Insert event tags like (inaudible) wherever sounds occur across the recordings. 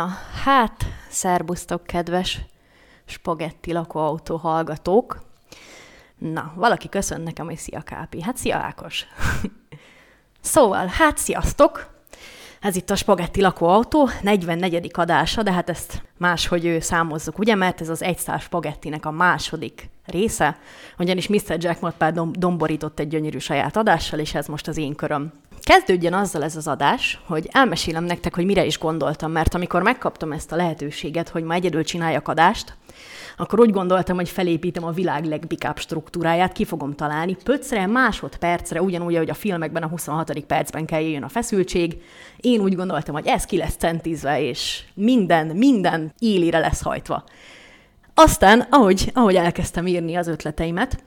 Na, hát, szerbusztok, kedves spagetti lakóautó hallgatók. Na, valaki köszön nekem, hogy szia Kápi. Hát szia Ákos. (laughs) szóval, hát sziasztok! Ez itt a Spagetti lakóautó, 44. adása, de hát ezt máshogy ő számozzuk, ugye, mert ez az egyszár spagettinek a második része, ugyanis Mr. Jackpot pár domborított egy gyönyörű saját adással, és ez most az én köröm. Kezdődjön azzal ez az adás, hogy elmesélem nektek, hogy mire is gondoltam, mert amikor megkaptam ezt a lehetőséget, hogy ma egyedül csináljak adást, akkor úgy gondoltam, hogy felépítem a világ legbikább struktúráját, ki fogom találni, pöcre, másodpercre, ugyanúgy, ahogy a filmekben a 26. percben kell jöjjön a feszültség. Én úgy gondoltam, hogy ez ki lesz centízve, és minden, minden élire lesz hajtva. Aztán, ahogy, ahogy elkezdtem írni az ötleteimet,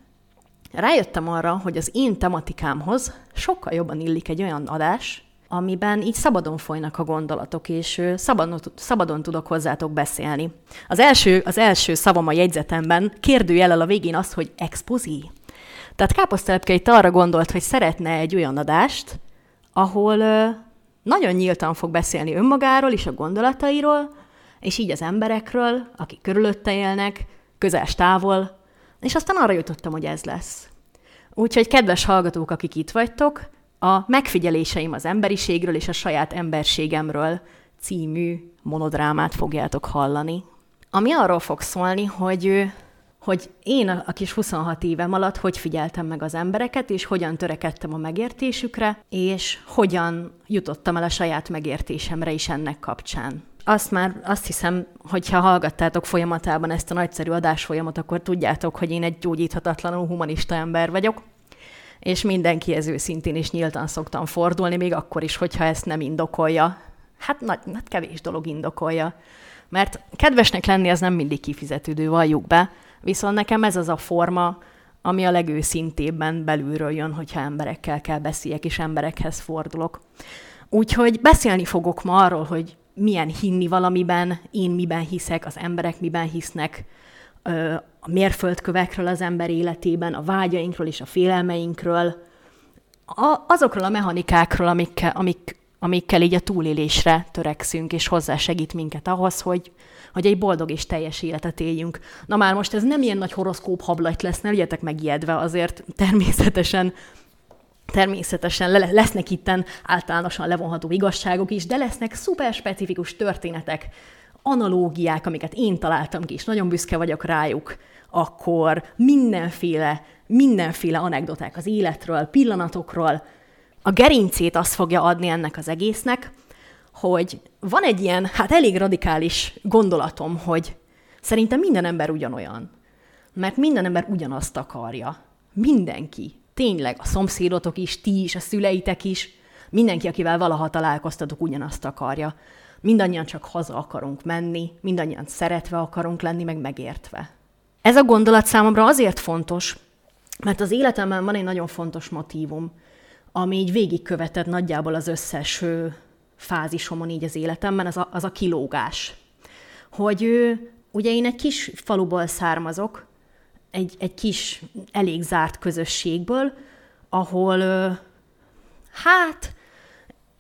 rájöttem arra, hogy az én tematikámhoz sokkal jobban illik egy olyan adás, amiben így szabadon folynak a gondolatok, és szabadon, szabadon tudok hozzátok beszélni. Az első, az első szavam a jegyzetemben kérdőjelel a végén az, hogy expozí. Tehát Káposztelepke itt arra gondolt, hogy szeretne egy olyan adást, ahol nagyon nyíltan fog beszélni önmagáról és a gondolatairól, és így az emberekről, akik körülötte élnek, közel távol, és aztán arra jutottam, hogy ez lesz. Úgyhogy kedves hallgatók, akik itt vagytok, a Megfigyeléseim az emberiségről és a saját emberségemről című monodrámát fogjátok hallani. Ami arról fog szólni, hogy hogy én a kis 26 évem alatt hogy figyeltem meg az embereket, és hogyan törekedtem a megértésükre, és hogyan jutottam el a saját megértésemre is ennek kapcsán azt már azt hiszem, hogyha hallgattátok folyamatában ezt a nagyszerű adásfolyamat, akkor tudjátok, hogy én egy gyógyíthatatlanul humanista ember vagyok, és mindenkihez őszintén és nyíltan szoktam fordulni, még akkor is, hogyha ezt nem indokolja. Hát, nagy, hát kevés dolog indokolja. Mert kedvesnek lenni az nem mindig kifizetődő, valljuk be, viszont nekem ez az a forma, ami a legőszintébben belülről jön, hogyha emberekkel kell beszéljek, és emberekhez fordulok. Úgyhogy beszélni fogok ma arról, hogy milyen hinni valamiben, én miben hiszek, az emberek miben hisznek, a mérföldkövekről az ember életében, a vágyainkról és a félelmeinkről, azokról a mechanikákról, amikkel, amik, amikkel így a túlélésre törekszünk, és hozzá segít minket ahhoz, hogy, hogy egy boldog és teljes életet éljünk. Na már most ez nem ilyen nagy horoszkóp hablaty lesz, ne legyetek megijedve, azért természetesen Természetesen lesznek itten általánosan levonható igazságok is, de lesznek szuper specifikus történetek, analógiák, amiket én találtam ki, és nagyon büszke vagyok rájuk, akkor mindenféle, mindenféle anekdoták az életről, pillanatokról. A gerincét azt fogja adni ennek az egésznek, hogy van egy ilyen, hát elég radikális gondolatom, hogy szerintem minden ember ugyanolyan. Mert minden ember ugyanazt akarja. Mindenki tényleg a szomszédotok is, ti is, a szüleitek is, mindenki, akivel valaha találkoztatok, ugyanazt akarja. Mindannyian csak haza akarunk menni, mindannyian szeretve akarunk lenni, meg megértve. Ez a gondolat számomra azért fontos, mert az életemben van egy nagyon fontos motívum, ami így végigkövetett nagyjából az összes fázisomon így az életemben, az a, az a kilógás. Hogy ő, ugye én egy kis faluból származok, egy, egy kis, elég zárt közösségből, ahol hát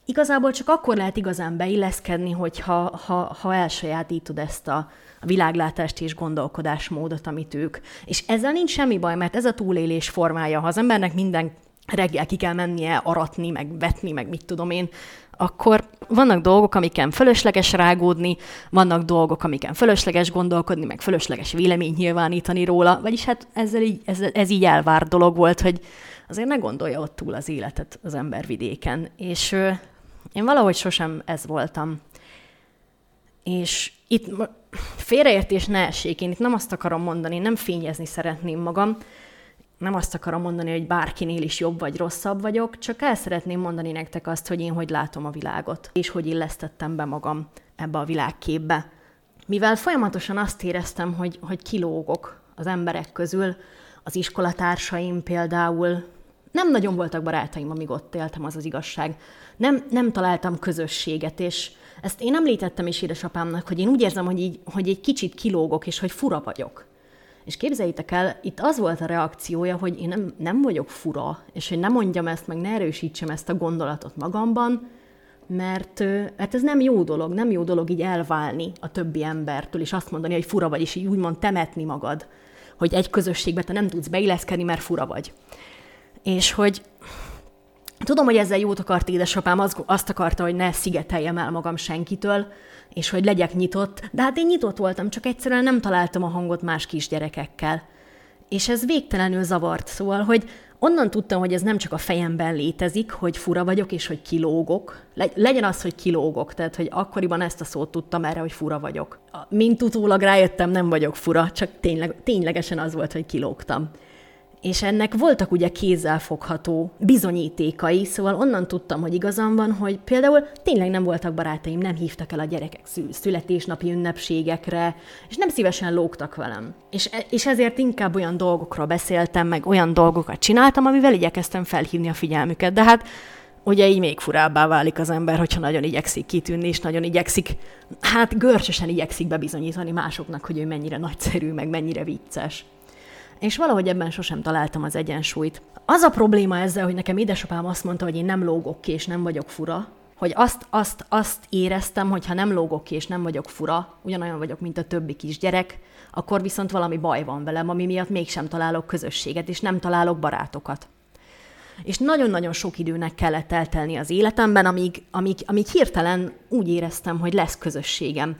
igazából csak akkor lehet igazán beilleszkedni, hogyha ha, ha elsajátítod ezt a, a világlátást és gondolkodásmódot, amit ők. És ezzel nincs semmi baj, mert ez a túlélés formája. Ha az embernek minden reggel ki kell mennie aratni, meg vetni, meg mit tudom én, akkor vannak dolgok, amiken fölösleges rágódni, vannak dolgok, amiken fölösleges gondolkodni, meg fölösleges véleményt nyilvánítani róla, vagyis hát ezzel így, ez, ez így elvárt dolog volt, hogy azért ne gondolja ott túl az életet az ember vidéken. És ö, én valahogy sosem ez voltam. És itt félreértés ne essék, én itt nem azt akarom mondani, nem fényezni szeretném magam, nem azt akarom mondani, hogy bárkinél is jobb vagy rosszabb vagyok, csak el szeretném mondani nektek azt, hogy én hogy látom a világot, és hogy illesztettem be magam ebbe a világképbe. Mivel folyamatosan azt éreztem, hogy, hogy kilógok az emberek közül, az iskolatársaim például, nem nagyon voltak barátaim, amíg ott éltem, az az igazság. Nem, nem találtam közösséget, és ezt én említettem is édesapámnak, hogy én úgy érzem, hogy, így, hogy egy kicsit kilógok, és hogy fura vagyok. És képzeljétek el, itt az volt a reakciója, hogy én nem, nem vagyok fura, és hogy nem mondjam ezt, meg ne erősítsem ezt a gondolatot magamban, mert hát ez nem jó dolog, nem jó dolog így elválni a többi embertől, és azt mondani, hogy fura vagy, és így úgymond temetni magad, hogy egy közösségbe te nem tudsz beilleszkedni, mert fura vagy. És hogy tudom, hogy ezzel jót akart édesapám, azt akarta, hogy ne szigeteljem el magam senkitől, és hogy legyek nyitott, de hát én nyitott voltam, csak egyszerűen nem találtam a hangot más kisgyerekekkel. És ez végtelenül zavart, szóval, hogy onnan tudtam, hogy ez nem csak a fejemben létezik, hogy fura vagyok, és hogy kilógok. legyen az, hogy kilógok, tehát, hogy akkoriban ezt a szót tudtam erre, hogy fura vagyok. Mint utólag rájöttem, nem vagyok fura, csak tényleg, ténylegesen az volt, hogy kilógtam és ennek voltak ugye kézzelfogható bizonyítékai, szóval onnan tudtam, hogy igazam van, hogy például tényleg nem voltak barátaim, nem hívtak el a gyerekek születésnapi ünnepségekre, és nem szívesen lógtak velem. És, e, és ezért inkább olyan dolgokról beszéltem, meg olyan dolgokat csináltam, amivel igyekeztem felhívni a figyelmüket. De hát ugye így még furábbá válik az ember, hogyha nagyon igyekszik kitűnni, és nagyon igyekszik, hát görcsösen igyekszik bebizonyítani másoknak, hogy ő mennyire nagyszerű, meg mennyire vicces és valahogy ebben sosem találtam az egyensúlyt. Az a probléma ezzel, hogy nekem édesapám azt mondta, hogy én nem lógok ki, és nem vagyok fura, hogy azt, azt, azt éreztem, hogy ha nem lógok ki, és nem vagyok fura, ugyanolyan vagyok, mint a többi kisgyerek, akkor viszont valami baj van velem, ami miatt mégsem találok közösséget, és nem találok barátokat. És nagyon-nagyon sok időnek kellett eltelni az életemben, amíg, amíg, amíg hirtelen úgy éreztem, hogy lesz közösségem.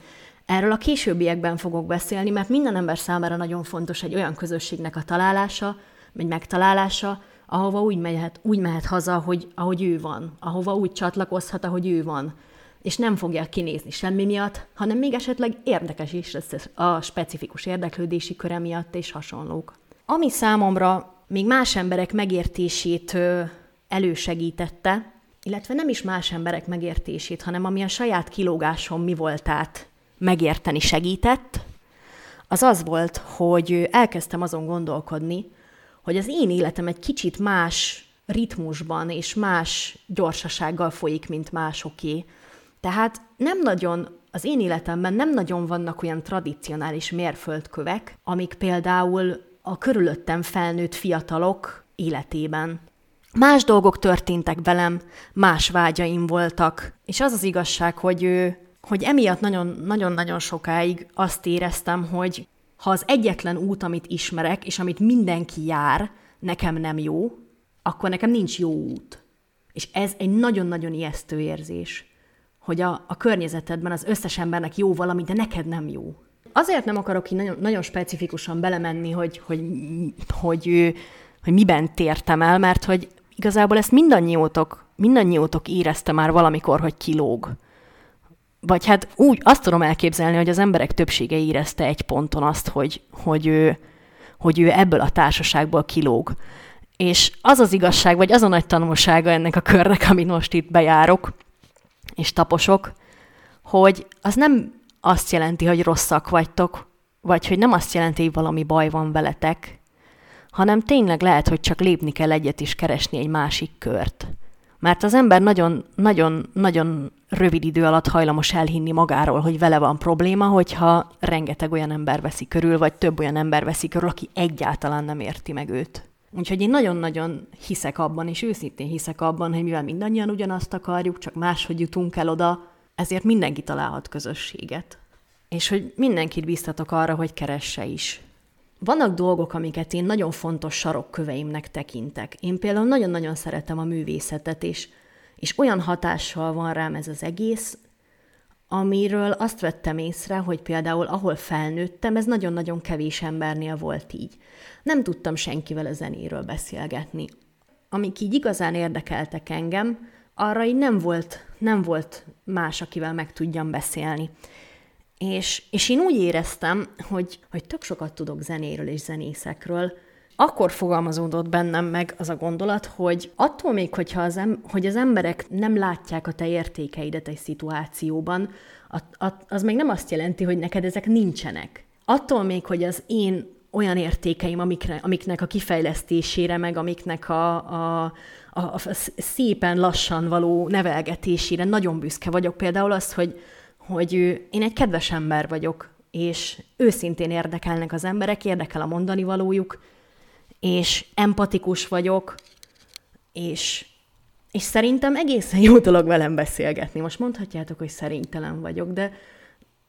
Erről a későbbiekben fogok beszélni, mert minden ember számára nagyon fontos egy olyan közösségnek a találása, vagy megtalálása, ahova úgy mehet, úgy mehet haza, hogy, ahogy ő van, ahova úgy csatlakozhat, ahogy ő van, és nem fogja kinézni semmi miatt, hanem még esetleg érdekes is lesz a specifikus érdeklődési köre miatt és hasonlók. Ami számomra még más emberek megértését elősegítette, illetve nem is más emberek megértését, hanem ami a saját kilógásom mi voltát megérteni segített, az az volt, hogy elkezdtem azon gondolkodni, hogy az én életem egy kicsit más ritmusban és más gyorsasággal folyik, mint másoké. Tehát nem nagyon, az én életemben nem nagyon vannak olyan tradicionális mérföldkövek, amik például a körülöttem felnőtt fiatalok életében. Más dolgok történtek velem, más vágyaim voltak, és az az igazság, hogy hogy emiatt nagyon-nagyon sokáig azt éreztem, hogy ha az egyetlen út, amit ismerek, és amit mindenki jár, nekem nem jó, akkor nekem nincs jó út. És ez egy nagyon-nagyon ijesztő érzés, hogy a, a környezetedben az összes embernek jó valami, de neked nem jó. Azért nem akarok így nagyon, nagyon specifikusan belemenni, hogy, hogy, hogy, hogy, hogy miben tértem el, mert hogy igazából ezt mindannyiótok, mindannyiótok érezte már valamikor, hogy kilóg vagy hát úgy azt tudom elképzelni, hogy az emberek többsége érezte egy ponton azt, hogy, hogy, ő, hogy ő ebből a társaságból kilóg. És az az igazság, vagy az a nagy tanulsága ennek a körnek, amit most itt bejárok, és taposok, hogy az nem azt jelenti, hogy rosszak vagytok, vagy hogy nem azt jelenti, hogy valami baj van veletek, hanem tényleg lehet, hogy csak lépni kell egyet is keresni egy másik kört. Mert az ember nagyon-nagyon-nagyon rövid idő alatt hajlamos elhinni magáról, hogy vele van probléma, hogyha rengeteg olyan ember veszi körül, vagy több olyan ember veszi körül, aki egyáltalán nem érti meg őt. Úgyhogy én nagyon-nagyon hiszek abban, és őszintén hiszek abban, hogy mivel mindannyian ugyanazt akarjuk, csak máshogy jutunk el oda, ezért mindenki találhat közösséget. És hogy mindenkit biztatok arra, hogy keresse is. Vannak dolgok, amiket én nagyon fontos sarokköveimnek tekintek. Én például nagyon-nagyon szeretem a művészetet, és, és olyan hatással van rám ez az egész, amiről azt vettem észre, hogy például ahol felnőttem, ez nagyon-nagyon kevés embernél volt így. Nem tudtam senkivel a zenéről beszélgetni. Amik így igazán érdekeltek engem, arra így nem volt, nem volt más, akivel meg tudjam beszélni. És, és én úgy éreztem, hogy, hogy tök sokat tudok zenéről és zenészekről, akkor fogalmazódott bennem meg az a gondolat, hogy attól még, hogyha az, em- hogy az emberek nem látják a te értékeidet egy szituációban, az még nem azt jelenti, hogy neked ezek nincsenek. Attól még, hogy az én olyan értékeim, amikre, amiknek a kifejlesztésére, meg amiknek a, a, a, a szépen lassan való nevelgetésére nagyon büszke vagyok. Például az, hogy, hogy én egy kedves ember vagyok, és őszintén érdekelnek az emberek, érdekel a mondani valójuk, és empatikus vagyok, és És szerintem egészen jó dolog velem beszélgetni. Most mondhatjátok, hogy szerintelen vagyok, de,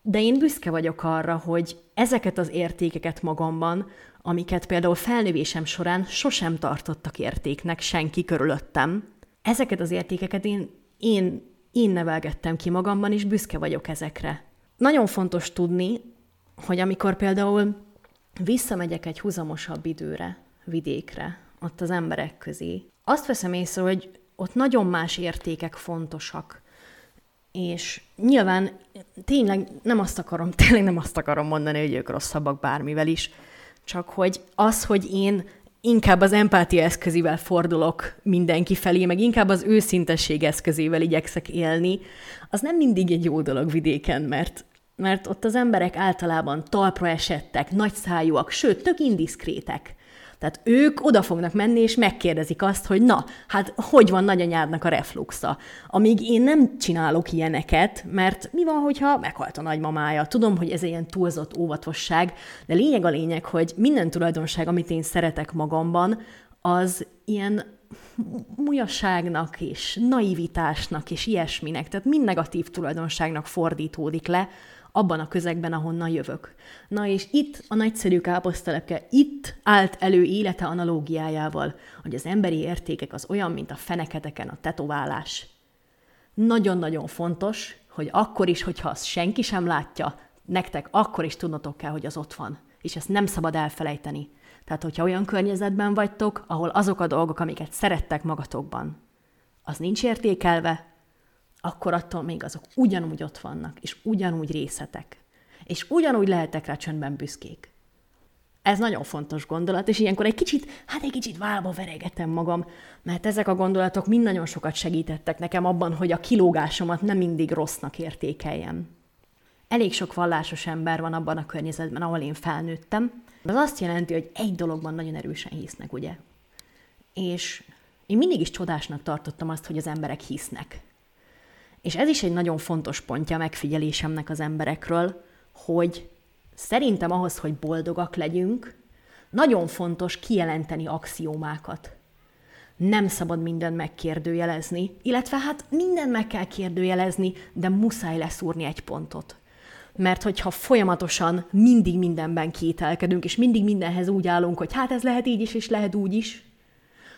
de én büszke vagyok arra, hogy ezeket az értékeket magamban, amiket például felnövésem során sosem tartottak értéknek senki körülöttem, ezeket az értékeket én, én, én nevelgettem ki magamban, és büszke vagyok ezekre. Nagyon fontos tudni, hogy amikor például visszamegyek egy húzamosabb időre, vidékre, ott az emberek közé, azt veszem észre, hogy ott nagyon más értékek fontosak. És nyilván tényleg nem azt akarom, (laughs) tényleg nem azt akarom mondani, hogy ők rosszabbak bármivel is, csak hogy az, hogy én inkább az empátia eszközével fordulok mindenki felé, meg inkább az őszintesség eszközével igyekszek élni, az nem mindig egy jó dolog vidéken, mert mert ott az emberek általában talpra esettek, nagyszájúak, sőt, tök indiszkrétek. Tehát ők oda fognak menni, és megkérdezik azt, hogy na, hát hogy van nagyanyádnak a refluxa? Amíg én nem csinálok ilyeneket, mert mi van, hogyha meghalt a nagymamája? Tudom, hogy ez egy ilyen túlzott óvatosság, de lényeg a lényeg, hogy minden tulajdonság, amit én szeretek magamban, az ilyen mujaságnak és naivitásnak és ilyesminek, tehát mind negatív tulajdonságnak fordítódik le, abban a közegben, ahonnan jövök. Na és itt a nagyszerű káposztelepke itt állt elő élete analógiájával, hogy az emberi értékek az olyan, mint a feneketeken a tetoválás. Nagyon-nagyon fontos, hogy akkor is, hogyha azt senki sem látja, nektek akkor is tudnotok kell, hogy az ott van. És ezt nem szabad elfelejteni. Tehát, hogyha olyan környezetben vagytok, ahol azok a dolgok, amiket szerettek magatokban, az nincs értékelve, akkor attól még azok ugyanúgy ott vannak, és ugyanúgy részetek. És ugyanúgy lehetek rá csöndben büszkék. Ez nagyon fontos gondolat, és ilyenkor egy kicsit, hát egy kicsit válba veregetem magam, mert ezek a gondolatok mind nagyon sokat segítettek nekem abban, hogy a kilógásomat nem mindig rossznak értékeljem. Elég sok vallásos ember van abban a környezetben, ahol én felnőttem. Az azt jelenti, hogy egy dologban nagyon erősen hisznek, ugye? És én mindig is csodásnak tartottam azt, hogy az emberek hisznek. És ez is egy nagyon fontos pontja a megfigyelésemnek az emberekről, hogy szerintem ahhoz, hogy boldogak legyünk, nagyon fontos kijelenteni axiómákat. Nem szabad mindent megkérdőjelezni, illetve hát mindent meg kell kérdőjelezni, de muszáj leszúrni egy pontot. Mert hogyha folyamatosan mindig mindenben kételkedünk, és mindig mindenhez úgy állunk, hogy hát ez lehet így is, és lehet úgy is,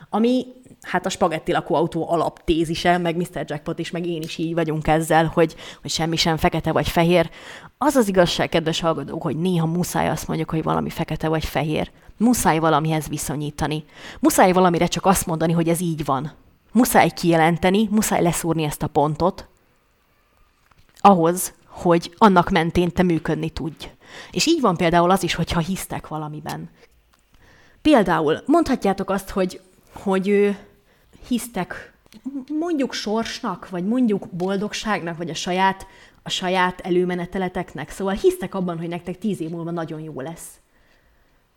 ami hát a spagetti lakóautó alaptézise, meg Mr. Jackpot is, meg én is így vagyunk ezzel, hogy, hogy semmi sem fekete vagy fehér. Az az igazság, kedves hallgatók, hogy néha muszáj azt mondjuk, hogy valami fekete vagy fehér. Muszáj valamihez viszonyítani. Muszáj valamire csak azt mondani, hogy ez így van. Muszáj kijelenteni, muszáj leszúrni ezt a pontot, ahhoz, hogy annak mentén te működni tudj. És így van például az is, hogyha hisztek valamiben. Például mondhatjátok azt, hogy hogy hisztek mondjuk sorsnak, vagy mondjuk boldogságnak, vagy a saját, a saját előmeneteleteknek. Szóval hisztek abban, hogy nektek tíz év múlva nagyon jó lesz.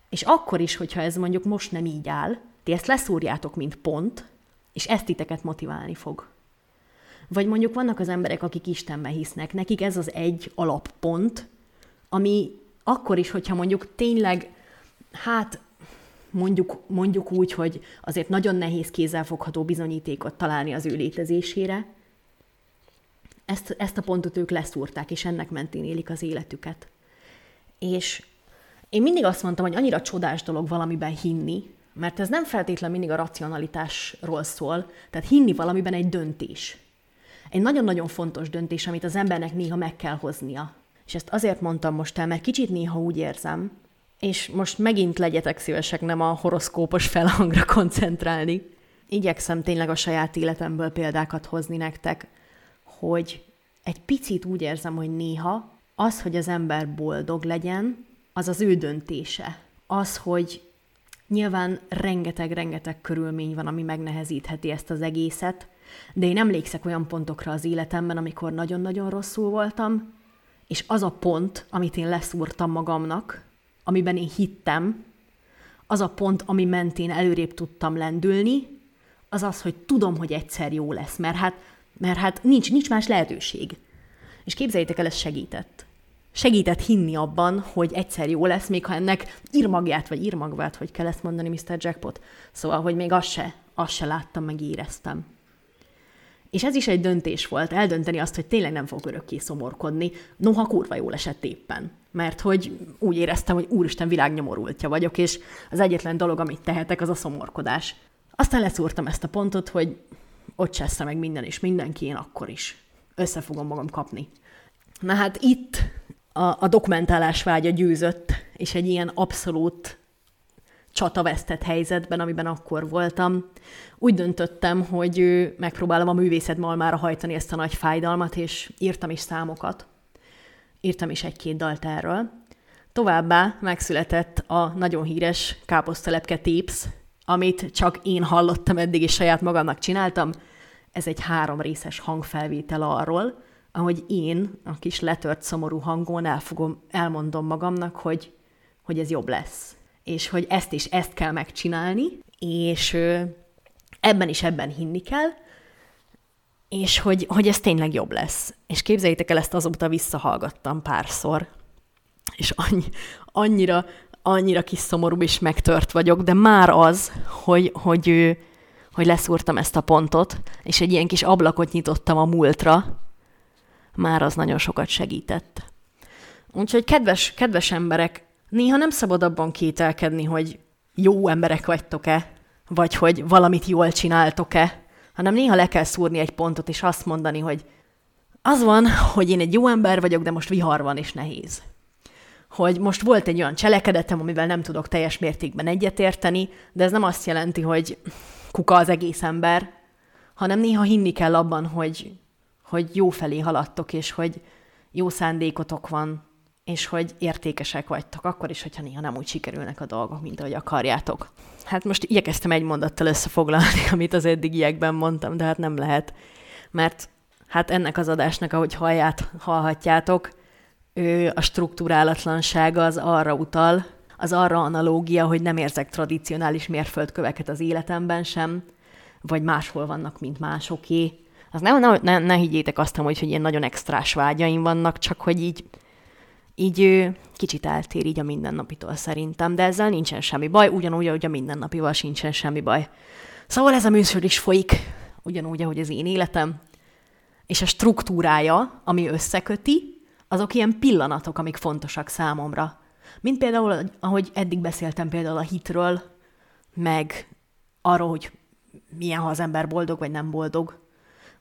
És akkor is, hogyha ez mondjuk most nem így áll, ti ezt leszúrjátok, mint pont, és ezt titeket motiválni fog. Vagy mondjuk vannak az emberek, akik Istenbe hisznek, nekik ez az egy alappont, ami akkor is, hogyha mondjuk tényleg, hát mondjuk, mondjuk úgy, hogy azért nagyon nehéz kézzelfogható bizonyítékot találni az ő létezésére. Ezt, ezt a pontot ők leszúrták, és ennek mentén élik az életüket. És én mindig azt mondtam, hogy annyira csodás dolog valamiben hinni, mert ez nem feltétlenül mindig a racionalitásról szól, tehát hinni valamiben egy döntés. Egy nagyon-nagyon fontos döntés, amit az embernek néha meg kell hoznia. És ezt azért mondtam most el, mert kicsit néha úgy érzem, és most megint legyetek szívesek nem a horoszkópos felhangra koncentrálni. Igyekszem tényleg a saját életemből példákat hozni nektek, hogy egy picit úgy érzem, hogy néha az, hogy az ember boldog legyen, az az ő döntése. Az, hogy nyilván rengeteg-rengeteg körülmény van, ami megnehezítheti ezt az egészet, de én emlékszek olyan pontokra az életemben, amikor nagyon-nagyon rosszul voltam, és az a pont, amit én leszúrtam magamnak, amiben én hittem, az a pont, ami mentén előrébb tudtam lendülni, az az, hogy tudom, hogy egyszer jó lesz, mert hát, mert hát nincs, nincs más lehetőség. És képzeljétek el, ez segített. Segített hinni abban, hogy egyszer jó lesz, még ha ennek írmagját, vagy írmagvát, hogy kell ezt mondani Mr. Jackpot. Szóval, hogy még azt se, azt se láttam, meg éreztem. És ez is egy döntés volt, eldönteni azt, hogy tényleg nem fog örökké szomorkodni, noha kurva jól esett éppen. Mert hogy úgy éreztem, hogy úristen világnyomorultja vagyok, és az egyetlen dolog, amit tehetek, az a szomorkodás. Aztán leszúrtam ezt a pontot, hogy ott csessze meg minden és mindenki, én akkor is. Össze fogom magam kapni. Na hát itt a, a dokumentálás vágya győzött, és egy ilyen abszolút csatavesztett helyzetben, amiben akkor voltam, úgy döntöttem, hogy megpróbálom a művészet malmára hajtani ezt a nagy fájdalmat, és írtam is számokat. Írtam is egy-két dalt erről. Továbbá megszületett a nagyon híres káposztelepke Tips, amit csak én hallottam eddig, és saját magamnak csináltam. Ez egy három részes hangfelvétel arról, ahogy én a kis letört szomorú hangon elfogom, elmondom magamnak, hogy, hogy ez jobb lesz. És hogy ezt és ezt kell megcsinálni, és ebben is ebben hinni kell, és hogy, hogy ez tényleg jobb lesz. És képzeljétek el, ezt azóta visszahallgattam párszor, és annyi, annyira, annyira kis szomorú és megtört vagyok, de már az, hogy, hogy, hogy leszúrtam ezt a pontot, és egy ilyen kis ablakot nyitottam a múltra, már az nagyon sokat segített. Úgyhogy kedves, kedves emberek, néha nem szabad abban kételkedni, hogy jó emberek vagytok-e, vagy hogy valamit jól csináltok-e, hanem néha le kell szúrni egy pontot, és azt mondani, hogy az van, hogy én egy jó ember vagyok, de most vihar van, és nehéz. Hogy most volt egy olyan cselekedetem, amivel nem tudok teljes mértékben egyetérteni, de ez nem azt jelenti, hogy kuka az egész ember, hanem néha hinni kell abban, hogy, hogy jó felé haladtok, és hogy jó szándékotok van, és hogy értékesek vagytok, akkor is, hogyha néha nem úgy sikerülnek a dolgok, mint ahogy akarjátok. Hát most igyekeztem egy mondattal összefoglalni, (laughs) amit az eddigiekben mondtam, de hát nem lehet, mert hát ennek az adásnak, ahogy hallját, hallhatjátok, ő a struktúrálatlansága az arra utal, az arra analógia, hogy nem érzek tradicionális mérföldköveket az életemben sem, vagy máshol vannak, mint másoké. Az ne, ne, ne, ne higgyétek azt, hogy, hogy ilyen nagyon extrás vágyaim vannak, csak hogy így így kicsit eltér így a mindennapitól szerintem, de ezzel nincsen semmi baj, ugyanúgy, ahogy a mindennapival sincsen semmi baj. Szóval ez a műsor is folyik, ugyanúgy, ahogy az én életem, és a struktúrája, ami összeköti, azok ilyen pillanatok, amik fontosak számomra. Mint például, ahogy eddig beszéltem például a hitről, meg arról, hogy milyen, ha az ember boldog vagy nem boldog,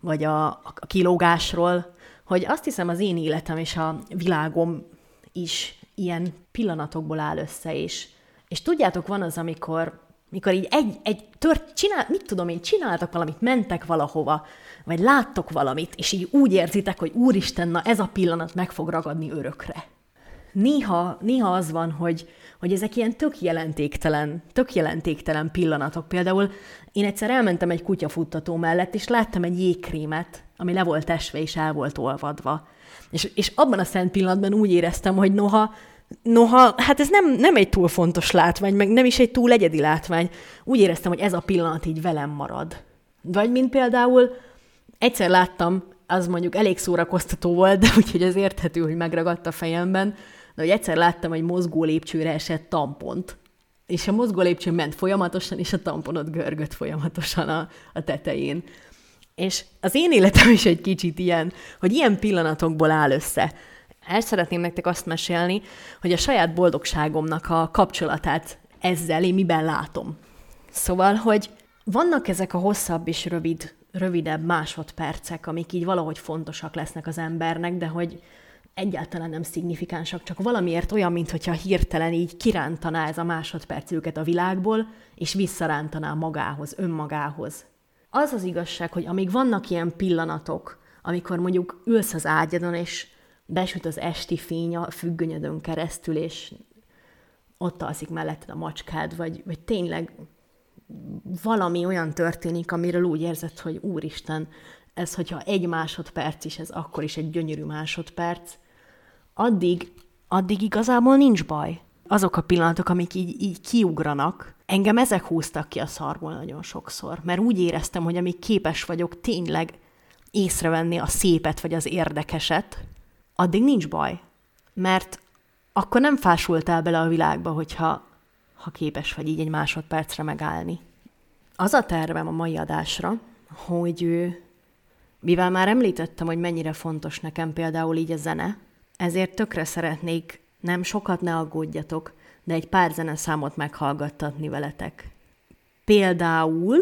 vagy a, a kilógásról, hogy azt hiszem az én életem és a világom is ilyen pillanatokból áll össze, és, és tudjátok, van az, amikor mikor így egy, egy tört, csinál, mit tudom én, csináltak valamit, mentek valahova, vagy láttok valamit, és így úgy érzitek, hogy úristen, na ez a pillanat meg fog ragadni örökre. Néha, néha az van, hogy, hogy ezek ilyen tök jelentéktelen, tök jelentéktelen pillanatok. Például én egyszer elmentem egy kutyafuttató mellett, és láttam egy jégkrémet, ami le volt esve és el volt olvadva. És, és abban a szent pillanatban úgy éreztem, hogy noha, noha, hát ez nem, nem egy túl fontos látvány, meg nem is egy túl egyedi látvány. Úgy éreztem, hogy ez a pillanat így velem marad. Vagy mint például egyszer láttam, az mondjuk elég szórakoztató volt, de úgyhogy ez érthető, hogy megragadt a fejemben, de hogy egyszer láttam egy mozgó lépcsőre esett tampont, és a mozgó lépcső ment folyamatosan, és a tamponot görgött folyamatosan a, a tetején. És az én életem is egy kicsit ilyen, hogy ilyen pillanatokból áll össze. El szeretném nektek azt mesélni, hogy a saját boldogságomnak a kapcsolatát ezzel én miben látom. Szóval, hogy vannak ezek a hosszabb és rövid, rövidebb másodpercek, amik így valahogy fontosak lesznek az embernek, de hogy egyáltalán nem szignifikánsak, csak valamiért olyan, mintha hirtelen így kirántaná ez a másodperc őket a világból, és visszarántaná magához, önmagához. Az az igazság, hogy amíg vannak ilyen pillanatok, amikor mondjuk ülsz az ágyadon, és besüt az esti fény a függönyödön keresztül, és ott alszik melletted a macskád, vagy, vagy tényleg valami olyan történik, amiről úgy érzed, hogy úristen, ez, hogyha egy másodperc is, ez akkor is egy gyönyörű másodperc, addig, addig igazából nincs baj. Azok a pillanatok, amik így, így kiugranak, engem ezek húztak ki a szarból nagyon sokszor, mert úgy éreztem, hogy amíg képes vagyok tényleg észrevenni a szépet vagy az érdekeset, addig nincs baj. Mert akkor nem fásultál bele a világba, hogyha ha képes vagy így egy másodpercre megállni. Az a tervem a mai adásra, hogy Mivel már említettem, hogy mennyire fontos nekem például így a zene, ezért tökre szeretnék, nem sokat ne aggódjatok, de egy pár zeneszámot meghallgattatni veletek. Például,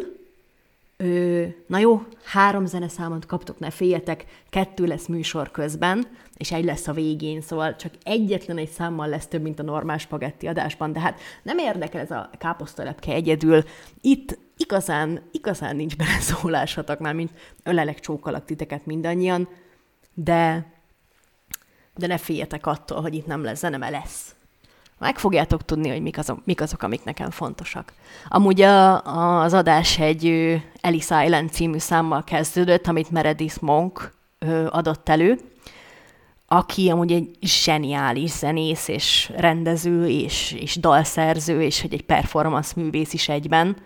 ö, na jó, három zeneszámot kaptok, ne féljetek, kettő lesz műsor közben, és egy lesz a végén, szóval csak egyetlen egy számmal lesz több, mint a normál spagetti adásban, de hát nem érdekel ez a káposztalepke egyedül. Itt igazán, igazán nincs beleszólásatok már, mint ölelek, csókolak titeket mindannyian, de, de ne féljetek attól, hogy itt nem lesz zene, mert lesz. Meg fogjátok tudni, hogy mik azok, mik azok amik nekem fontosak. Amúgy a, a, az adás egy Alice Island című számmal kezdődött, amit Meredith Monk ö, adott elő, aki amúgy egy zseniális zenész, és rendező, és, és dalszerző, és hogy egy performance művész is egyben.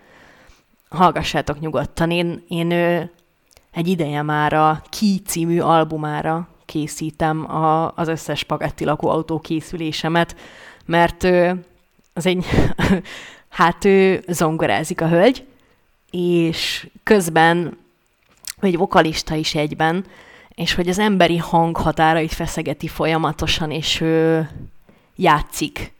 Hallgassátok nyugodtan, én, én ő, egy ideje már a Ki című albumára készítem a, az összes spagetti lakóautó készülésemet, mert az egy, (laughs) hát ő zongorázik a hölgy, és közben egy vokalista is egyben, és hogy az emberi hang határait feszegeti folyamatosan, és ő játszik